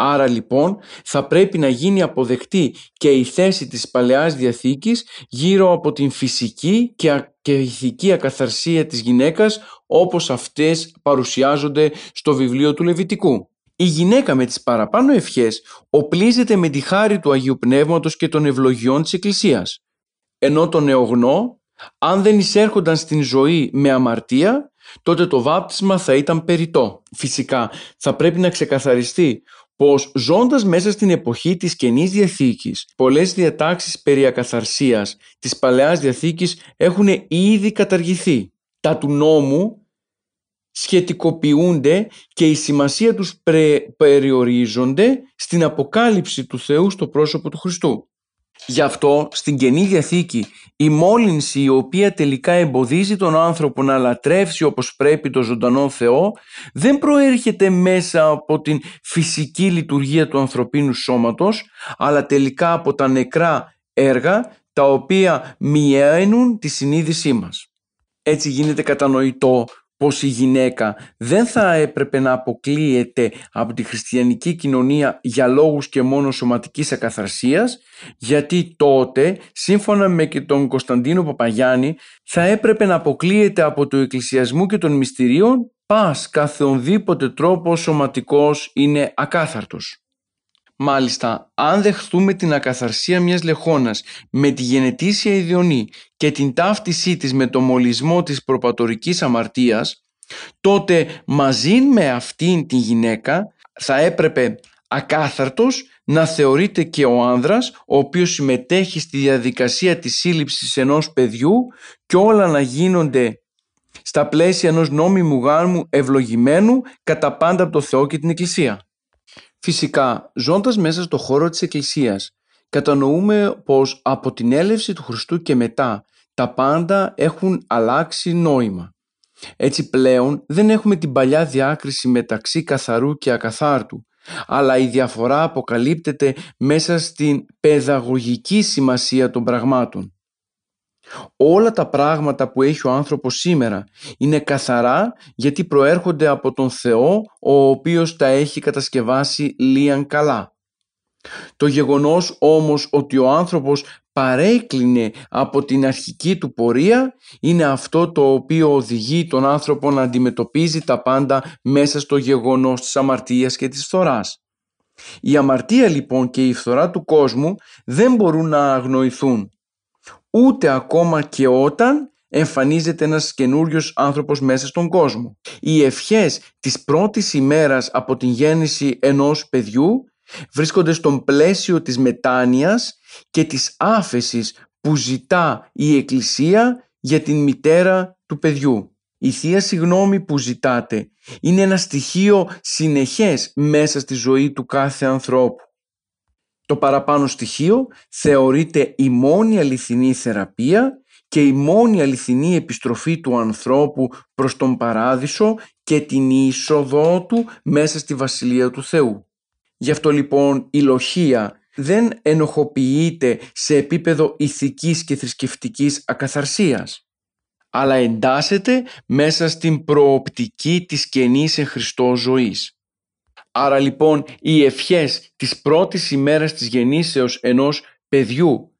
Άρα λοιπόν θα πρέπει να γίνει αποδεκτή και η θέση της Παλαιάς Διαθήκης γύρω από την φυσική και ηθική ακαθαρσία της γυναίκας όπως αυτές παρουσιάζονται στο βιβλίο του Λεβιτικού. Η γυναίκα με τις παραπάνω ευχές οπλίζεται με τη χάρη του Αγίου Πνεύματος και των ευλογιών της Εκκλησίας. Ενώ το νεογνώ, αν δεν εισέρχονταν στην ζωή με αμαρτία, τότε το βάπτισμα θα ήταν περιττό. Φυσικά θα πρέπει να ξεκαθαριστεί πως ζώντας μέσα στην εποχή της Καινής Διαθήκης, πολλές διατάξεις περί ακαθαρσίας της Παλαιάς Διαθήκης έχουν ήδη καταργηθεί. Τα του νόμου σχετικοποιούνται και η σημασία τους περιορίζονται στην αποκάλυψη του Θεού στο πρόσωπο του Χριστού. Γι' αυτό στην Καινή Διαθήκη η μόλυνση η οποία τελικά εμποδίζει τον άνθρωπο να λατρεύσει όπως πρέπει το ζωντανό Θεό δεν προέρχεται μέσα από την φυσική λειτουργία του ανθρωπίνου σώματος αλλά τελικά από τα νεκρά έργα τα οποία μειαίνουν τη συνείδησή μας. Έτσι γίνεται κατανοητό πως η γυναίκα δεν θα έπρεπε να αποκλείεται από τη χριστιανική κοινωνία για λόγους και μόνο σωματικής ακαθαρσίας γιατί τότε σύμφωνα με και τον Κωνσταντίνο Παπαγιάννη θα έπρεπε να αποκλείεται από το εκκλησιασμό και των μυστηρίων πας καθεονδήποτε τρόπο σωματικός είναι ακάθαρτος. Μάλιστα, αν δεχθούμε την ακαθαρσία μιας λεχώνας με τη γενετήσια ιδιονή και την ταύτισή της με το μολυσμό της προπατορικής αμαρτίας, τότε μαζί με αυτήν τη γυναίκα θα έπρεπε ακάθαρτος να θεωρείται και ο άνδρας ο οποίος συμμετέχει στη διαδικασία της σύλληψης ενός παιδιού και όλα να γίνονται στα πλαίσια ενός νόμιμου γάμου ευλογημένου κατά πάντα από το Θεό και την Εκκλησία. Φυσικά, ζώντας μέσα στο χώρο της Εκκλησίας, κατανοούμε πως από την έλευση του Χριστού και μετά τα πάντα έχουν αλλάξει νόημα. Έτσι πλέον δεν έχουμε την παλιά διάκριση μεταξύ καθαρού και ακαθάρτου, αλλά η διαφορά αποκαλύπτεται μέσα στην παιδαγωγική σημασία των πραγμάτων. Όλα τα πράγματα που έχει ο άνθρωπος σήμερα είναι καθαρά γιατί προέρχονται από τον Θεό ο οποίος τα έχει κατασκευάσει λίαν καλά. Το γεγονός όμως ότι ο άνθρωπος παρέκλεινε από την αρχική του πορεία είναι αυτό το οποίο οδηγεί τον άνθρωπο να αντιμετωπίζει τα πάντα μέσα στο γεγονός της αμαρτίας και της φθοράς. Η αμαρτία λοιπόν και η φθορά του κόσμου δεν μπορούν να αγνοηθούν ούτε ακόμα και όταν εμφανίζεται ένας καινούριος άνθρωπος μέσα στον κόσμο. Οι ευχές της πρώτης ημέρας από την γέννηση ενός παιδιού βρίσκονται στον πλαίσιο της μετάνοιας και της άφεσης που ζητά η Εκκλησία για την μητέρα του παιδιού. Η Θεία Συγνώμη που ζητάτε είναι ένα στοιχείο συνεχές μέσα στη ζωή του κάθε ανθρώπου. Το παραπάνω στοιχείο θεωρείται η μόνη αληθινή θεραπεία και η μόνη αληθινή επιστροφή του ανθρώπου προς τον παράδεισο και την είσοδό του μέσα στη Βασιλεία του Θεού. Γι' αυτό λοιπόν η λοχεία δεν ενοχοποιείται σε επίπεδο ηθικής και θρησκευτικής ακαθαρσίας αλλά εντάσσεται μέσα στην προοπτική της καινής εν Χριστώ ζωής. Άρα λοιπόν οι ευχές της πρώτης ημέρας της γεννήσεως ενός παιδιού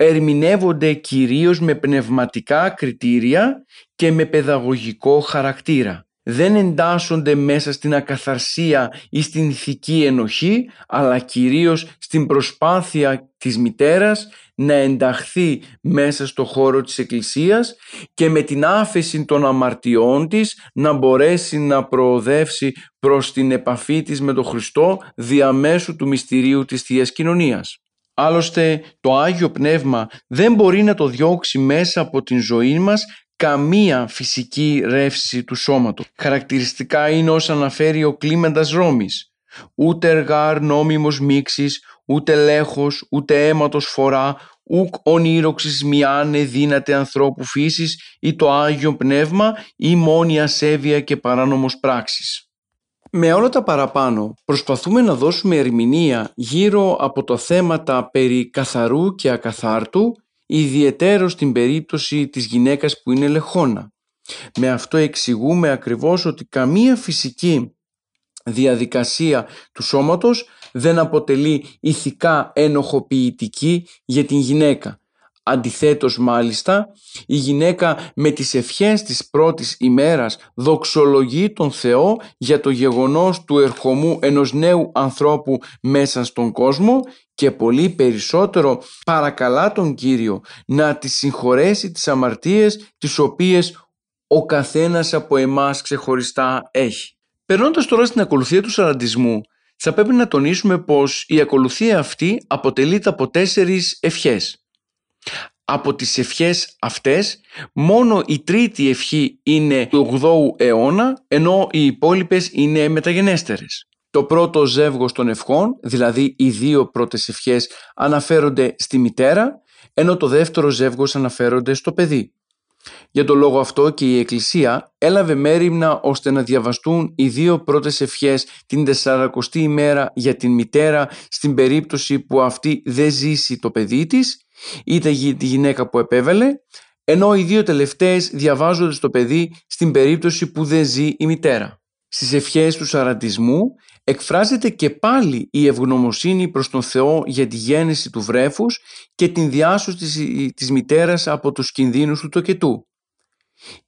ερμηνεύονται κυρίως με πνευματικά κριτήρια και με παιδαγωγικό χαρακτήρα. Δεν εντάσσονται μέσα στην ακαθαρσία ή στην ηθική ενοχή, αλλά κυρίως στην προσπάθεια της μητέρας να ενταχθεί μέσα στο χώρο της Εκκλησίας και με την άφεση των αμαρτιών της να μπορέσει να προοδεύσει προς την επαφή της με τον Χριστό διαμέσου του μυστηρίου της Θείας Κοινωνίας. Άλλωστε το Άγιο Πνεύμα δεν μπορεί να το διώξει μέσα από την ζωή μας καμία φυσική ρεύση του σώματος. Χαρακτηριστικά είναι όσα αναφέρει ο Κλίμεντας Ρώμης. Ούτε εργάρ νόμιμος μίξης, ούτε λέχος, ούτε αίματος φορά, ουκ ονείροξης μιάνε δύναται ανθρώπου φύσης ή το Άγιο Πνεύμα ή μόνη ασέβεια και παράνομος πράξης. Με όλα τα παραπάνω προσπαθούμε να δώσουμε ερμηνεία γύρω από τα θέματα περί καθαρού και ακαθάρτου ιδιαιτέρως στην περίπτωση της γυναίκας που είναι λεχόνα. Με αυτό εξηγούμε ακριβώς ότι καμία φυσική διαδικασία του σώματος δεν αποτελεί ηθικά ενοχοποιητική για την γυναίκα. Αντιθέτως μάλιστα, η γυναίκα με τις ευχές της πρώτης ημέρας δοξολογεί τον Θεό για το γεγονός του ερχομού ενός νέου ανθρώπου μέσα στον κόσμο και πολύ περισσότερο παρακαλά τον Κύριο να της συγχωρέσει τις αμαρτίες τις οποίες ο καθένας από εμάς ξεχωριστά έχει. Περνώντας τώρα στην ακολουθία του σαραντισμού, θα πρέπει να τονίσουμε πως η ακολουθία αυτή αποτελείται από τέσσερις ευχές. Από τις ευχές αυτές, μόνο η τρίτη ευχή είναι του 8ου αιώνα, ενώ οι υπόλοιπες είναι μεταγενέστερες. Το πρώτο ζεύγος των ευχών, δηλαδή οι δύο πρώτες ευχές, αναφέρονται στη μητέρα, ενώ το δεύτερο ζεύγος αναφέρονται στο παιδί. Για τον λόγο αυτό και η Εκκλησία έλαβε μέρημνα ώστε να διαβαστούν οι δύο πρώτες ευχές την 40η ημέρα για την μητέρα στην περίπτωση που αυτή δεν ζήσει το παιδί της είτε τη γυναίκα που επέβαλε ενώ οι δύο τελευταίες διαβάζονται στο παιδί στην περίπτωση που δεν ζει η μητέρα. Στις ευχές του σαραντισμού εκφράζεται και πάλι η ευγνωμοσύνη προς τον Θεό για τη γέννηση του βρέφους και την διάσωση της, της μητέρας από τους κινδύνους του τοκετού.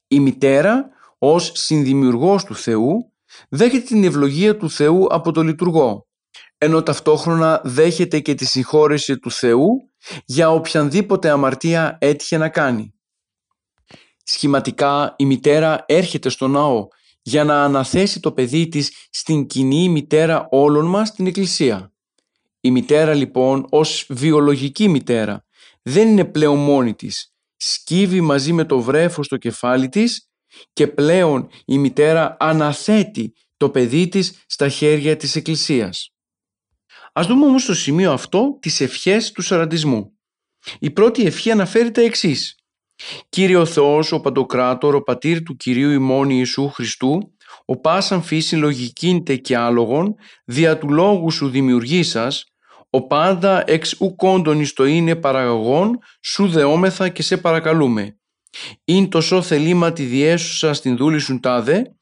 Η μητέρα ως συνδημιουργός του Θεού δέχεται την ευλογία του Θεού από το λειτουργό, ενώ ταυτόχρονα δέχεται και τη συγχώρεση του Θεού για οποιανδήποτε αμαρτία έτυχε να κάνει. Σχηματικά η μητέρα έρχεται στο ναό για να αναθέσει το παιδί της στην κοινή μητέρα όλων μας στην Εκκλησία. Η μητέρα λοιπόν ως βιολογική μητέρα δεν είναι πλέον μόνη της. Σκύβει μαζί με το βρέφος στο κεφάλι της και πλέον η μητέρα αναθέτει το παιδί της στα χέρια της Εκκλησίας. Ας δούμε όμως στο σημείο αυτό τις ευχές του σαραντισμού. Η πρώτη ευχή αναφέρει τα εξής. Κύριε ο Θεός, ο Παντοκράτορ, ο Πατήρ του Κυρίου ημών Ιησού Χριστού, ο πάσαν φύση λογικήντε και άλογον, δια του λόγου σου δημιουργήσας, ο πάντα εξ ουκόντων εις το είναι παραγωγών, σου δεόμεθα και σε παρακαλούμε. Ειν τόσο θελήματι διέσουσα στην δούλη σου τάδε,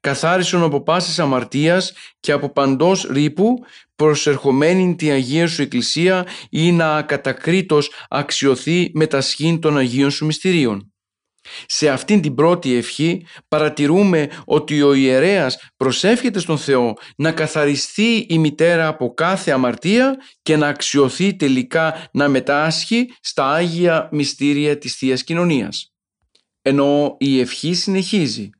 καθάρισον από πάσης αμαρτίας και από παντός ρήπου, προσερχομένη τη Αγία Σου Εκκλησία ή να ακατακρίτως αξιωθεί με τα σχήν των Αγίων Σου Μυστηρίων. Σε αυτήν την πρώτη ευχή παρατηρούμε ότι ο ιερέας προσεύχεται στον Θεό να καθαριστεί η μητέρα από κάθε αμαρτία και να αξιωθεί τελικά να μετάσχει στα Άγια Μυστήρια της Θείας Κοινωνίας. Ενώ η ευχή συνεχίζει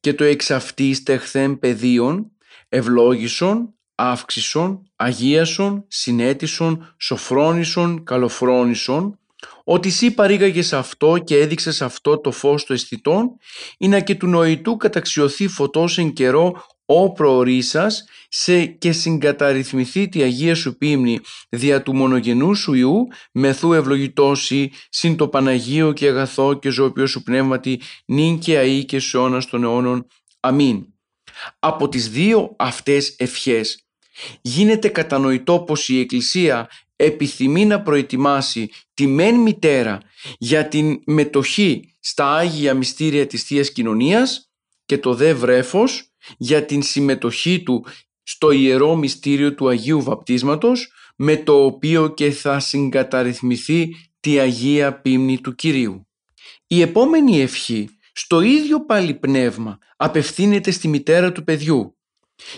και το εξ αυτής τεχθέν πεδίων ευλόγησον αύξησον, αγίασον, συνέτησον, σοφρόνησον, καλοφρόνησον, ότι εσύ παρήγαγες αυτό και έδειξες αυτό το φως του αισθητών, είναι και του νοητού καταξιωθεί φωτός εν καιρό ο προορίσας σε και συγκαταρρυθμιθεί τη Αγία Σου Πίμνη δια του μονογενού Σου Ιού μεθού ευλογητώσει συν το Παναγίο και αγαθό και ζώπιο Σου Πνεύματι νυν και αΐ και σώνα των αιώνων. Αμήν. Από τις δύο αυτές ευχές γίνεται κατανοητό πως η Εκκλησία επιθυμεί να προετοιμάσει τη μεν μητέρα για την μετοχή στα Άγια Μυστήρια της Θείας Κοινωνίας και το δε βρέφος για την συμμετοχή του στο Ιερό Μυστήριο του Αγίου Βαπτίσματος με το οποίο και θα συγκαταρρυθμιθεί τη Αγία Πίμνη του Κυρίου. Η επόμενη ευχή στο ίδιο πάλι πνεύμα απευθύνεται στη μητέρα του παιδιού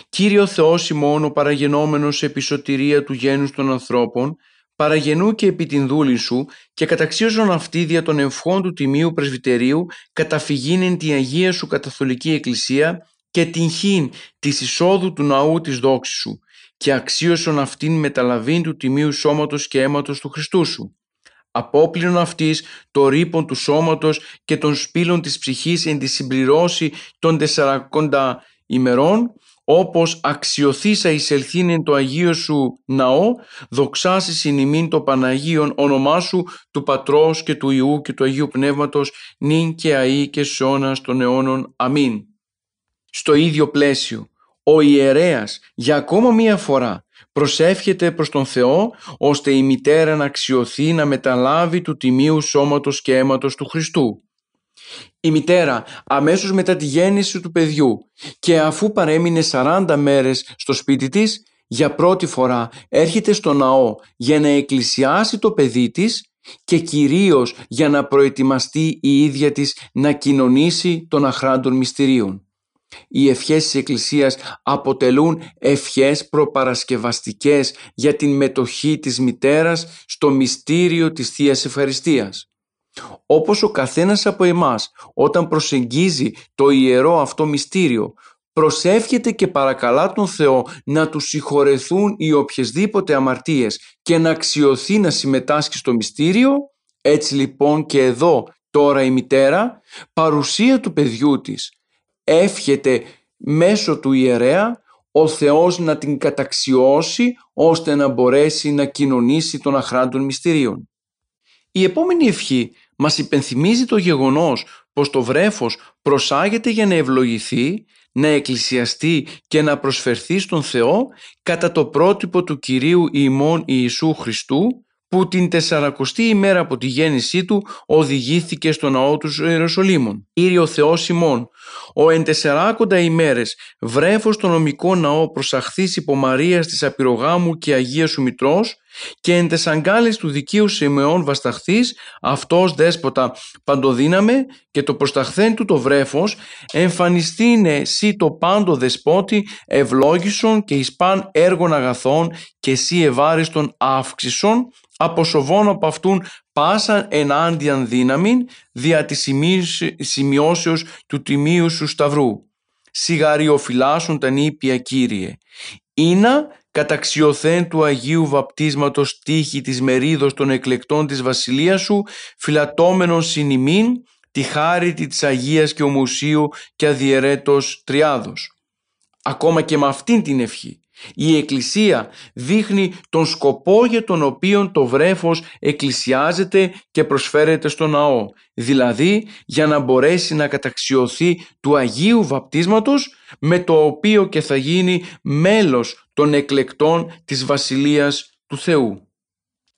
Κύριο Θεός ημών ο παραγενόμενος επί σωτηρία του γένους των ανθρώπων, παραγενού και επί την δούλη σου και καταξίωσον αυτή δια των ευχών του Τιμίου Πρεσβυτερίου καταφυγήν εν τη Αγία σου Καθολική Εκκλησία και την χήν της εισόδου του ναού της δόξης σου και αξίωσον αυτήν μεταλαβήν του Τιμίου Σώματος και Αίματος του Χριστού σου. Απόπληρον αυτής το ρήπον του σώματος και των σπήλων της ψυχής εν τη συμπληρώση των τεσσαρακόντα ημερών όπως αξιωθήσα εισελθήν το Αγίο σου ναό, δοξάσεις συνημήν το Παναγίον όνομά σου του Πατρός και του Ιού και του Αγίου Πνεύματος, νυν και αΐ και σώνας των αιώνων. Αμήν. Στο ίδιο πλαίσιο, ο ιερέας για ακόμα μία φορά προσεύχεται προς τον Θεό ώστε η μητέρα να αξιωθεί να μεταλάβει του τιμίου σώματος και αίματος του Χριστού η μητέρα αμέσως μετά τη γέννηση του παιδιού και αφού παρέμεινε 40 μέρες στο σπίτι της, για πρώτη φορά έρχεται στο ναό για να εκκλησιάσει το παιδί της και κυρίως για να προετοιμαστεί η ίδια της να κοινωνήσει των αχράντων μυστηρίων. Οι ευχές της Εκκλησίας αποτελούν ευχές προπαρασκευαστικές για την μετοχή της μητέρας στο μυστήριο της Θείας Ευχαριστίας. Όπως ο καθένας από εμάς όταν προσεγγίζει το ιερό αυτό μυστήριο προσεύχεται και παρακαλά τον Θεό να του συγχωρεθούν οι οποιασδήποτε αμαρτίες και να αξιωθεί να συμμετάσχει στο μυστήριο, έτσι λοιπόν και εδώ τώρα η μητέρα, παρουσία του παιδιού της, εύχεται μέσω του ιερέα ο Θεός να την καταξιώσει ώστε να μπορέσει να κοινωνήσει των αχράντων μυστηρίων. Η επόμενη ευχή μας υπενθυμίζει το γεγονός πως το βρέφος προσάγεται για να ευλογηθεί, να εκκλησιαστεί και να προσφερθεί στον Θεό κατά το πρότυπο του Κυρίου ημών Ιησού Χριστού που την τεσσαρακοστή ημέρα από τη γέννησή του οδηγήθηκε στο ναό τους Ιεροσολύμων. Ήριο Θεός ημών, ο εν τεσσαράκοντα ημέρες βρέφος στο νομικό ναό προσαχθής υπό Μαρίας της Απειρογάμου και Αγίας σου Μητρός και εν τεσσαγκάλες του δικίου Σιμεών βασταχθής αυτός δέσποτα παντοδύναμε και το προσταχθέν του το βρέφος εμφανιστήνε σύ το πάντο δεσπότη ευλόγησον και εις παν έργων αγαθών και σύ ευάριστον αύξησον αποσοβών από αυτούν πάσαν ενάντιαν δύναμην δια της σημειώσεως του τιμίου σου σταυρού. Σιγαριοφυλάσσουν τα νήπια Κύριε. Ήνα καταξιωθέν του Αγίου Βαπτίσματος τύχη της μερίδος των εκλεκτών της Βασιλείας σου, φυλατώμενον συνημήν, τη χάρητη της Αγίας και ομουσίου και αδιαιρέτως τριάδος. Ακόμα και με αυτήν την ευχή η Εκκλησία δείχνει τον σκοπό για τον οποίο το βρέφος εκκλησιάζεται και προσφέρεται στο ναό, δηλαδή για να μπορέσει να καταξιωθεί του Αγίου Βαπτίσματος με το οποίο και θα γίνει μέλος των εκλεκτών της Βασιλείας του Θεού.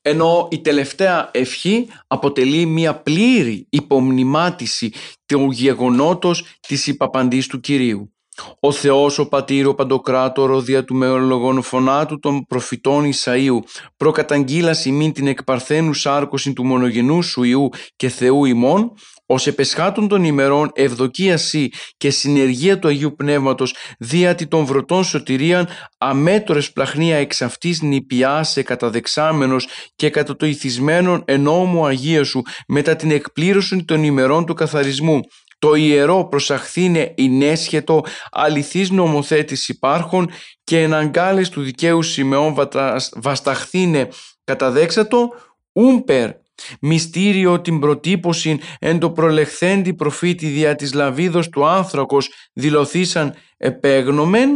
Ενώ η τελευταία ευχή αποτελεί μια πλήρη υπομνημάτιση του γεγονότος της υπαπαντής του Κυρίου. Ο Θεός ο Πατήρ ο Παντοκράτορο δια του μεολογών φωνάτου των προφητών Ισαΐου προκαταγγείλας ημίν την εκπαρθένου σάρκωση του μονογενούς σου Ιού και Θεού ημών ως επεσχάτων των ημερών ευδοκίαση και συνεργία του Αγίου Πνεύματος διάτι των βρωτών σωτηρίαν αμέτωρες πλαχνία εξ αυτής νηπιάσε καταδεξάμενος και κατά το ηθισμένον ενόμου Αγία σου μετά την εκπλήρωση των ημερών του καθαρισμού το ιερό προσαχθήνε inέσχετο αληθής νομοθέτης υπάρχων και εναγκάλες του δικαίου Σιμεών βασταχθήνε καταδέξατο ούμπερ μυστήριο την προτύπωση εν το προλεχθέντη προφήτη δια της λαβίδος του άνθρακος δηλωθήσαν επέγνωμεν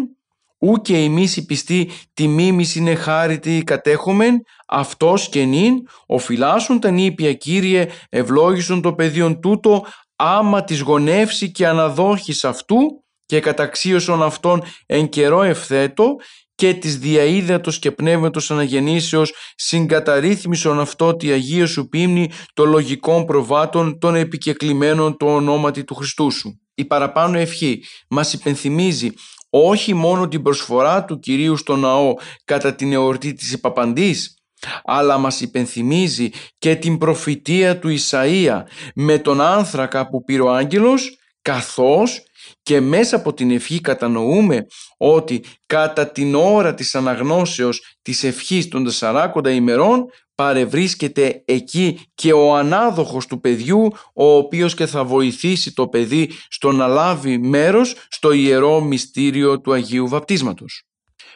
ού και εμείς οι πιστοί τη μίμηση είναι χάρητη κατέχομεν αυτός και νυν οφειλάσουν τα νήπια Κύριε ευλόγησον το πεδίον τούτο άμα της γονεύσει και αναδόχης αυτού και καταξίωσον αυτόν εν καιρό ευθέτω και της διαίδατος και πνεύματος αναγεννήσεως συγκαταρρύθμισον αυτό τη Αγία σου πίμνη των λογικών προβάτων των επικεκλημένων το ονόματι του Χριστού σου. Η παραπάνω ευχή μας υπενθυμίζει όχι μόνο την προσφορά του Κυρίου στο ναό κατά την εορτή της Υπαπαντής, αλλά μας υπενθυμίζει και την προφητεία του Ισαΐα με τον άνθρακα που πήρε ο άγγελος καθώς και μέσα από την ευχή κατανοούμε ότι κατά την ώρα της αναγνώσεως της ευχής των 40 ημερών παρευρίσκεται εκεί και ο ανάδοχος του παιδιού ο οποίος και θα βοηθήσει το παιδί στο να λάβει μέρος στο ιερό μυστήριο του Αγίου Βαπτίσματος.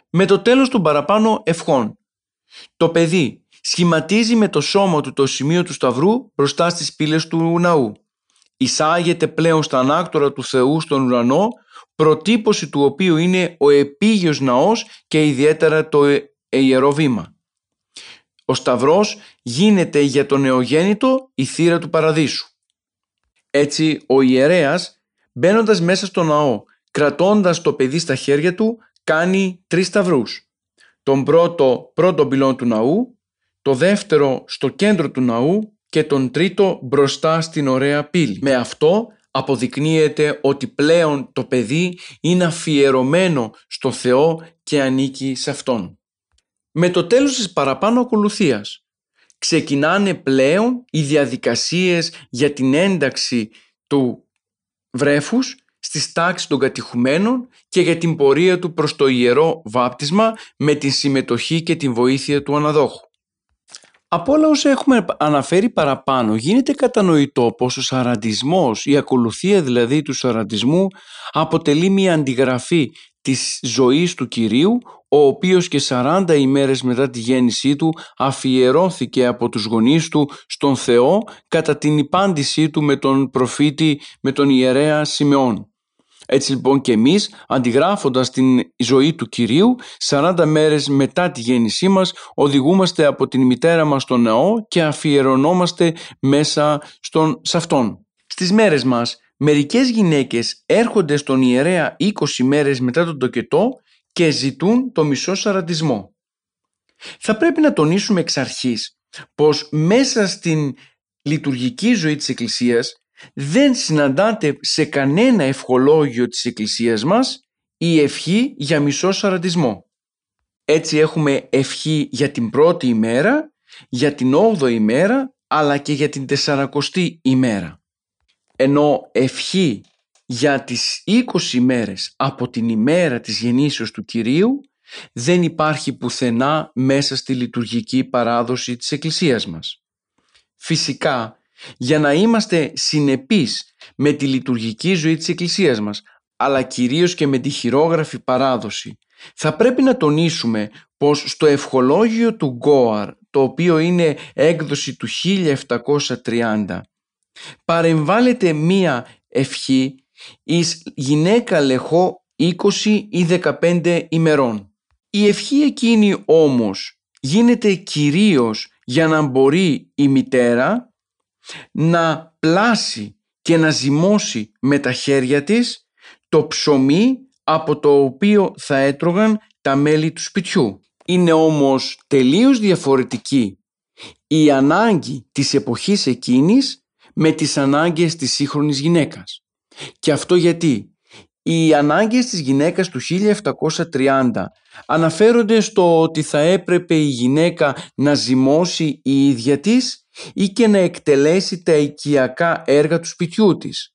Με το τέλος των παραπάνω ευχών το παιδί σχηματίζει με το σώμα του το σημείο του σταυρού μπροστά στις πύλες του ναού. Εισάγεται πλέον στα ανάκτορα του Θεού στον ουρανό, προτύπωση του οποίου είναι ο επίγειος ναός και ιδιαίτερα το ε, ιερό βήμα. Ο σταυρός γίνεται για τον νεογέννητο η θύρα του παραδείσου. Έτσι ο ιερέας μπαίνοντας μέσα στο ναό, κρατώντας το παιδί στα χέρια του, κάνει τρεις σταυρούς τον πρώτο πρώτο πυλόν του ναού, το δεύτερο στο κέντρο του ναού και τον τρίτο μπροστά στην ωραία πύλη. Με αυτό αποδεικνύεται ότι πλέον το παιδί είναι αφιερωμένο στο Θεό και ανήκει σε Αυτόν. Με το τέλος της παραπάνω ακολουθίας ξεκινάνε πλέον οι διαδικασίες για την ένταξη του βρέφους στις τάξεις των κατηχουμένων και για την πορεία του προς το ιερό βάπτισμα με τη συμμετοχή και την βοήθεια του αναδόχου. Από όλα όσα έχουμε αναφέρει παραπάνω γίνεται κατανοητό πως ο σαραντισμός, η ακολουθία δηλαδή του σαραντισμού αποτελεί μια αντιγραφή της ζωής του Κυρίου ο οποίος και 40 ημέρες μετά τη γέννησή του αφιερώθηκε από τους γονείς του στον Θεό κατά την υπάντησή του με τον προφήτη, με τον ιερέα Σιμεών. Έτσι λοιπόν και εμείς αντιγράφοντας την ζωή του Κυρίου 40 μέρες μετά τη γέννησή μας οδηγούμαστε από την μητέρα μας στον ναό και αφιερωνόμαστε μέσα στον, σε αυτόν. Στις μέρες μας μερικές γυναίκες έρχονται στον ιερέα 20 μέρες μετά τον τοκετό και ζητούν το μισό σαραντισμό. Θα πρέπει να τονίσουμε εξ αρχής πως μέσα στην λειτουργική ζωή της Εκκλησίας δεν συναντάται σε κανένα ευχολόγιο της Εκκλησίας μας η ευχή για μισό σαραντισμό. Έτσι έχουμε ευχή για την πρώτη ημέρα, για την όγδοη ημέρα, αλλά και για την τεσσαρακοστή ημέρα. Ενώ ευχή για τις 20 ημέρες από την ημέρα της γεννήσεως του Κυρίου δεν υπάρχει πουθενά μέσα στη λειτουργική παράδοση της Εκκλησίας μας. Φυσικά, για να είμαστε συνεπείς με τη λειτουργική ζωή της Εκκλησίας μας, αλλά κυρίως και με τη χειρόγραφη παράδοση, θα πρέπει να τονίσουμε πως στο ευχολόγιο του Γκόαρ, το οποίο είναι έκδοση του 1730, παρεμβάλλεται μία ευχή εις γυναίκα λεχό 20 ή 15 ημερών. Η ευχή εκείνη όμως γίνεται κυρίως για να μπορεί η μητέρα να πλάσει και να ζυμώσει με τα χέρια της το ψωμί από το οποίο θα έτρωγαν τα μέλη του σπιτιού. Είναι όμως τελείως διαφορετική η ανάγκη της εποχής εκείνης με τις ανάγκες της σύγχρονης γυναίκας. Και αυτό γιατί; Οι ανάγκες της γυναίκας του 1730 αναφέρονται στο ότι θα έπρεπε η γυναίκα να ζυμώσει η ίδια της ή και να εκτελέσει τα οικιακά έργα του σπιτιού της.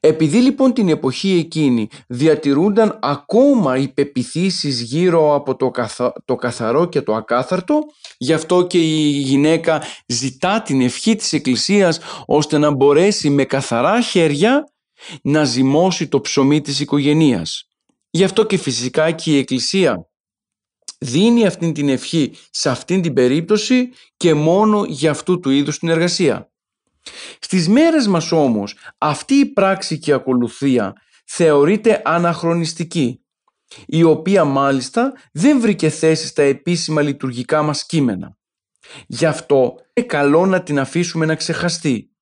Επειδή λοιπόν την εποχή εκείνη διατηρούνταν ακόμα οι πεπιθήσεις γύρω από το, το καθαρό και το ακάθαρτο, γι' αυτό και η γυναίκα ζητά την ευχή της Εκκλησίας ώστε να μπορέσει με καθαρά χέρια να ζυμώσει το ψωμί της οικογενείας. Γι' αυτό και φυσικά και η Εκκλησία δίνει αυτήν την ευχή σε αυτήν την περίπτωση και μόνο για αυτού του είδους την εργασία. Στις μέρες μας όμως αυτή η πράξη και ακολουθία θεωρείται αναχρονιστική η οποία μάλιστα δεν βρήκε θέση στα επίσημα λειτουργικά μας κείμενα. Γι' αυτό είναι καλό να την αφήσουμε να ξεχαστεί.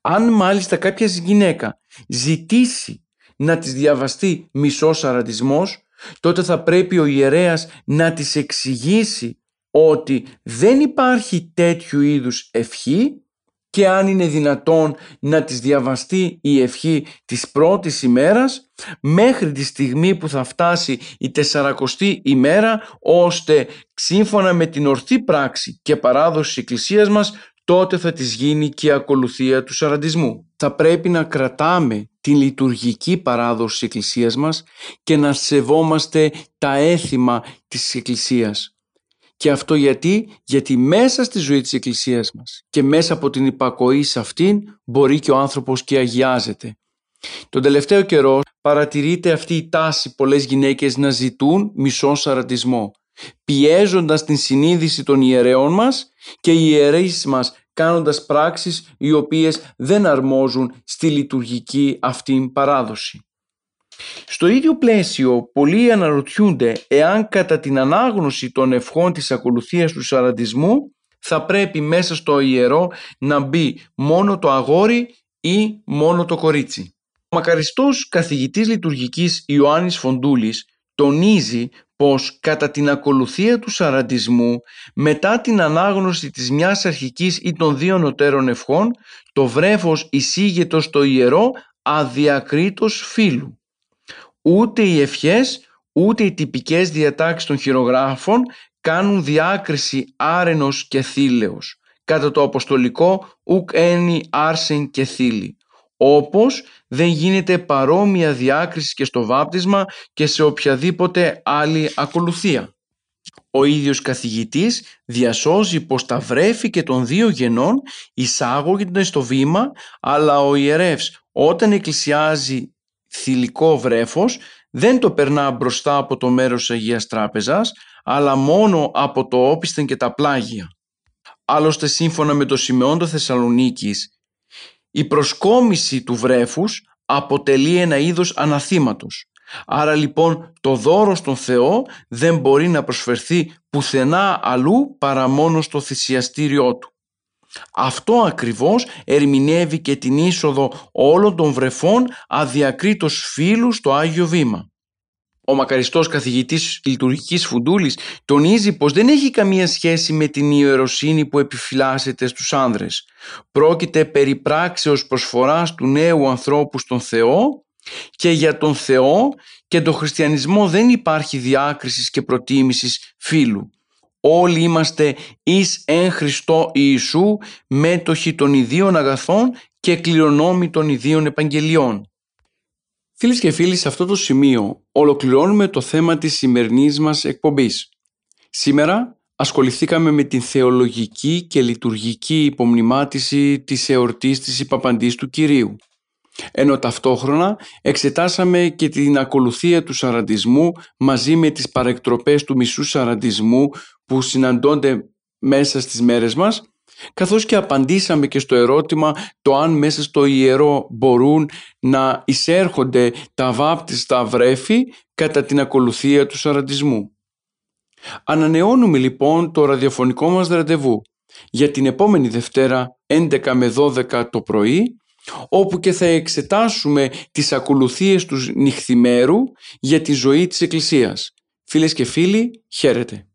Αν μάλιστα κάποια γυναίκα ζητήσει να της διαβαστεί μισός αραντισμός, τότε θα πρέπει ο ιερέας να της εξηγήσει ότι δεν υπάρχει τέτοιου είδους ευχή και αν είναι δυνατόν να της διαβαστεί η ευχή της πρώτης ημέρας μέχρι τη στιγμή που θα φτάσει η τεσσαρακοστή ημέρα ώστε σύμφωνα με την ορθή πράξη και παράδοση της Εκκλησίας μας τότε θα της γίνει και η ακολουθία του σαραντισμού. Θα πρέπει να κρατάμε την λειτουργική παράδοση της Εκκλησίας μας και να σεβόμαστε τα έθιμα της Εκκλησίας. Και αυτό γιατί, γιατί μέσα στη ζωή της Εκκλησίας μας και μέσα από την υπακοή σε αυτήν μπορεί και ο άνθρωπος και αγιάζεται. Τον τελευταίο καιρό παρατηρείται αυτή η τάση πολλές γυναίκες να ζητούν μισό σαρατισμό, πιέζοντας την συνείδηση των ιερέων μας και οι ιερείς μας κάνοντας πράξεις οι οποίες δεν αρμόζουν στη λειτουργική αυτήν παράδοση. Στο ίδιο πλαίσιο πολλοί αναρωτιούνται εάν κατά την ανάγνωση των ευχών της ακολουθίας του σαραντισμού θα πρέπει μέσα στο ιερό να μπει μόνο το αγόρι ή μόνο το κορίτσι. Ο μακαριστός καθηγητής λειτουργικής Ιωάννης Φοντούλης τονίζει πως κατά την ακολουθία του σαραντισμού μετά την ανάγνωση της μιας αρχικής ή των δύο νοτέρων ευχών το βρέφος εισήγεται στο ιερό αδιακρίτως φίλου. Ούτε οι ευχές ούτε οι τυπικές διατάξεις των χειρογράφων κάνουν διάκριση άρενος και θήλεος κατά το αποστολικό ουκ ένι άρσεν και θήλη όπως δεν γίνεται παρόμοια διάκριση και στο βάπτισμα και σε οποιαδήποτε άλλη ακολουθία. Ο ίδιος καθηγητής διασώζει πως τα βρέφη και των δύο γενών εισάγονται στο βήμα αλλά ο ιερεύς όταν εκκλησιάζει θηλυκό βρέφος δεν το περνά μπροστά από το μέρος της Αγίας Τράπεζας αλλά μόνο από το όπισθεν και τα πλάγια. Άλλωστε σύμφωνα με το Σιμεόντο Θεσσαλονίκης η προσκόμιση του βρέφους αποτελεί ένα είδος αναθήματος. Άρα λοιπόν το δώρο στον Θεό δεν μπορεί να προσφερθεί πουθενά αλλού παρά μόνο στο θυσιαστήριό Του. Αυτό ακριβώς ερμηνεύει και την είσοδο όλων των βρεφών αδιακρίτως φίλου στο Άγιο Βήμα. Ο μακαριστός καθηγητής λειτουργικής Φουντούλης τονίζει πως δεν έχει καμία σχέση με την ιεροσύνη που επιφυλάσσεται στους άνδρες. Πρόκειται περί πράξεως προσφοράς του νέου ανθρώπου στον Θεό και για τον Θεό και τον χριστιανισμό δεν υπάρχει διάκρισης και προτίμησης φίλου. Όλοι είμαστε εις εν Χριστώ Ιησού μέτοχοι των ιδίων αγαθών και κληρονόμοι των ιδίων επαγγελιών. Φίλες και φίλοι, σε αυτό το σημείο ολοκληρώνουμε το θέμα της σημερινής μας εκπομπής. Σήμερα ασχοληθήκαμε με την θεολογική και λειτουργική υπομνημάτιση της εορτής της υπαπαντής του Κυρίου. Ενώ ταυτόχρονα εξετάσαμε και την ακολουθία του σαραντισμού μαζί με τις παρεκτροπές του μισού σαραντισμού που συναντώνται μέσα στις μέρες μας καθώς και απαντήσαμε και στο ερώτημα το αν μέσα στο ιερό μπορούν να εισέρχονται τα βάπτιστα βρέφη κατά την ακολουθία του σαραντισμού. Ανανεώνουμε λοιπόν το ραδιοφωνικό μας ραντεβού για την επόμενη Δευτέρα 11 με 12 το πρωί όπου και θα εξετάσουμε τις ακολουθίες τους νυχθημέρου για τη ζωή της Εκκλησίας. Φίλες και φίλοι, χαίρετε.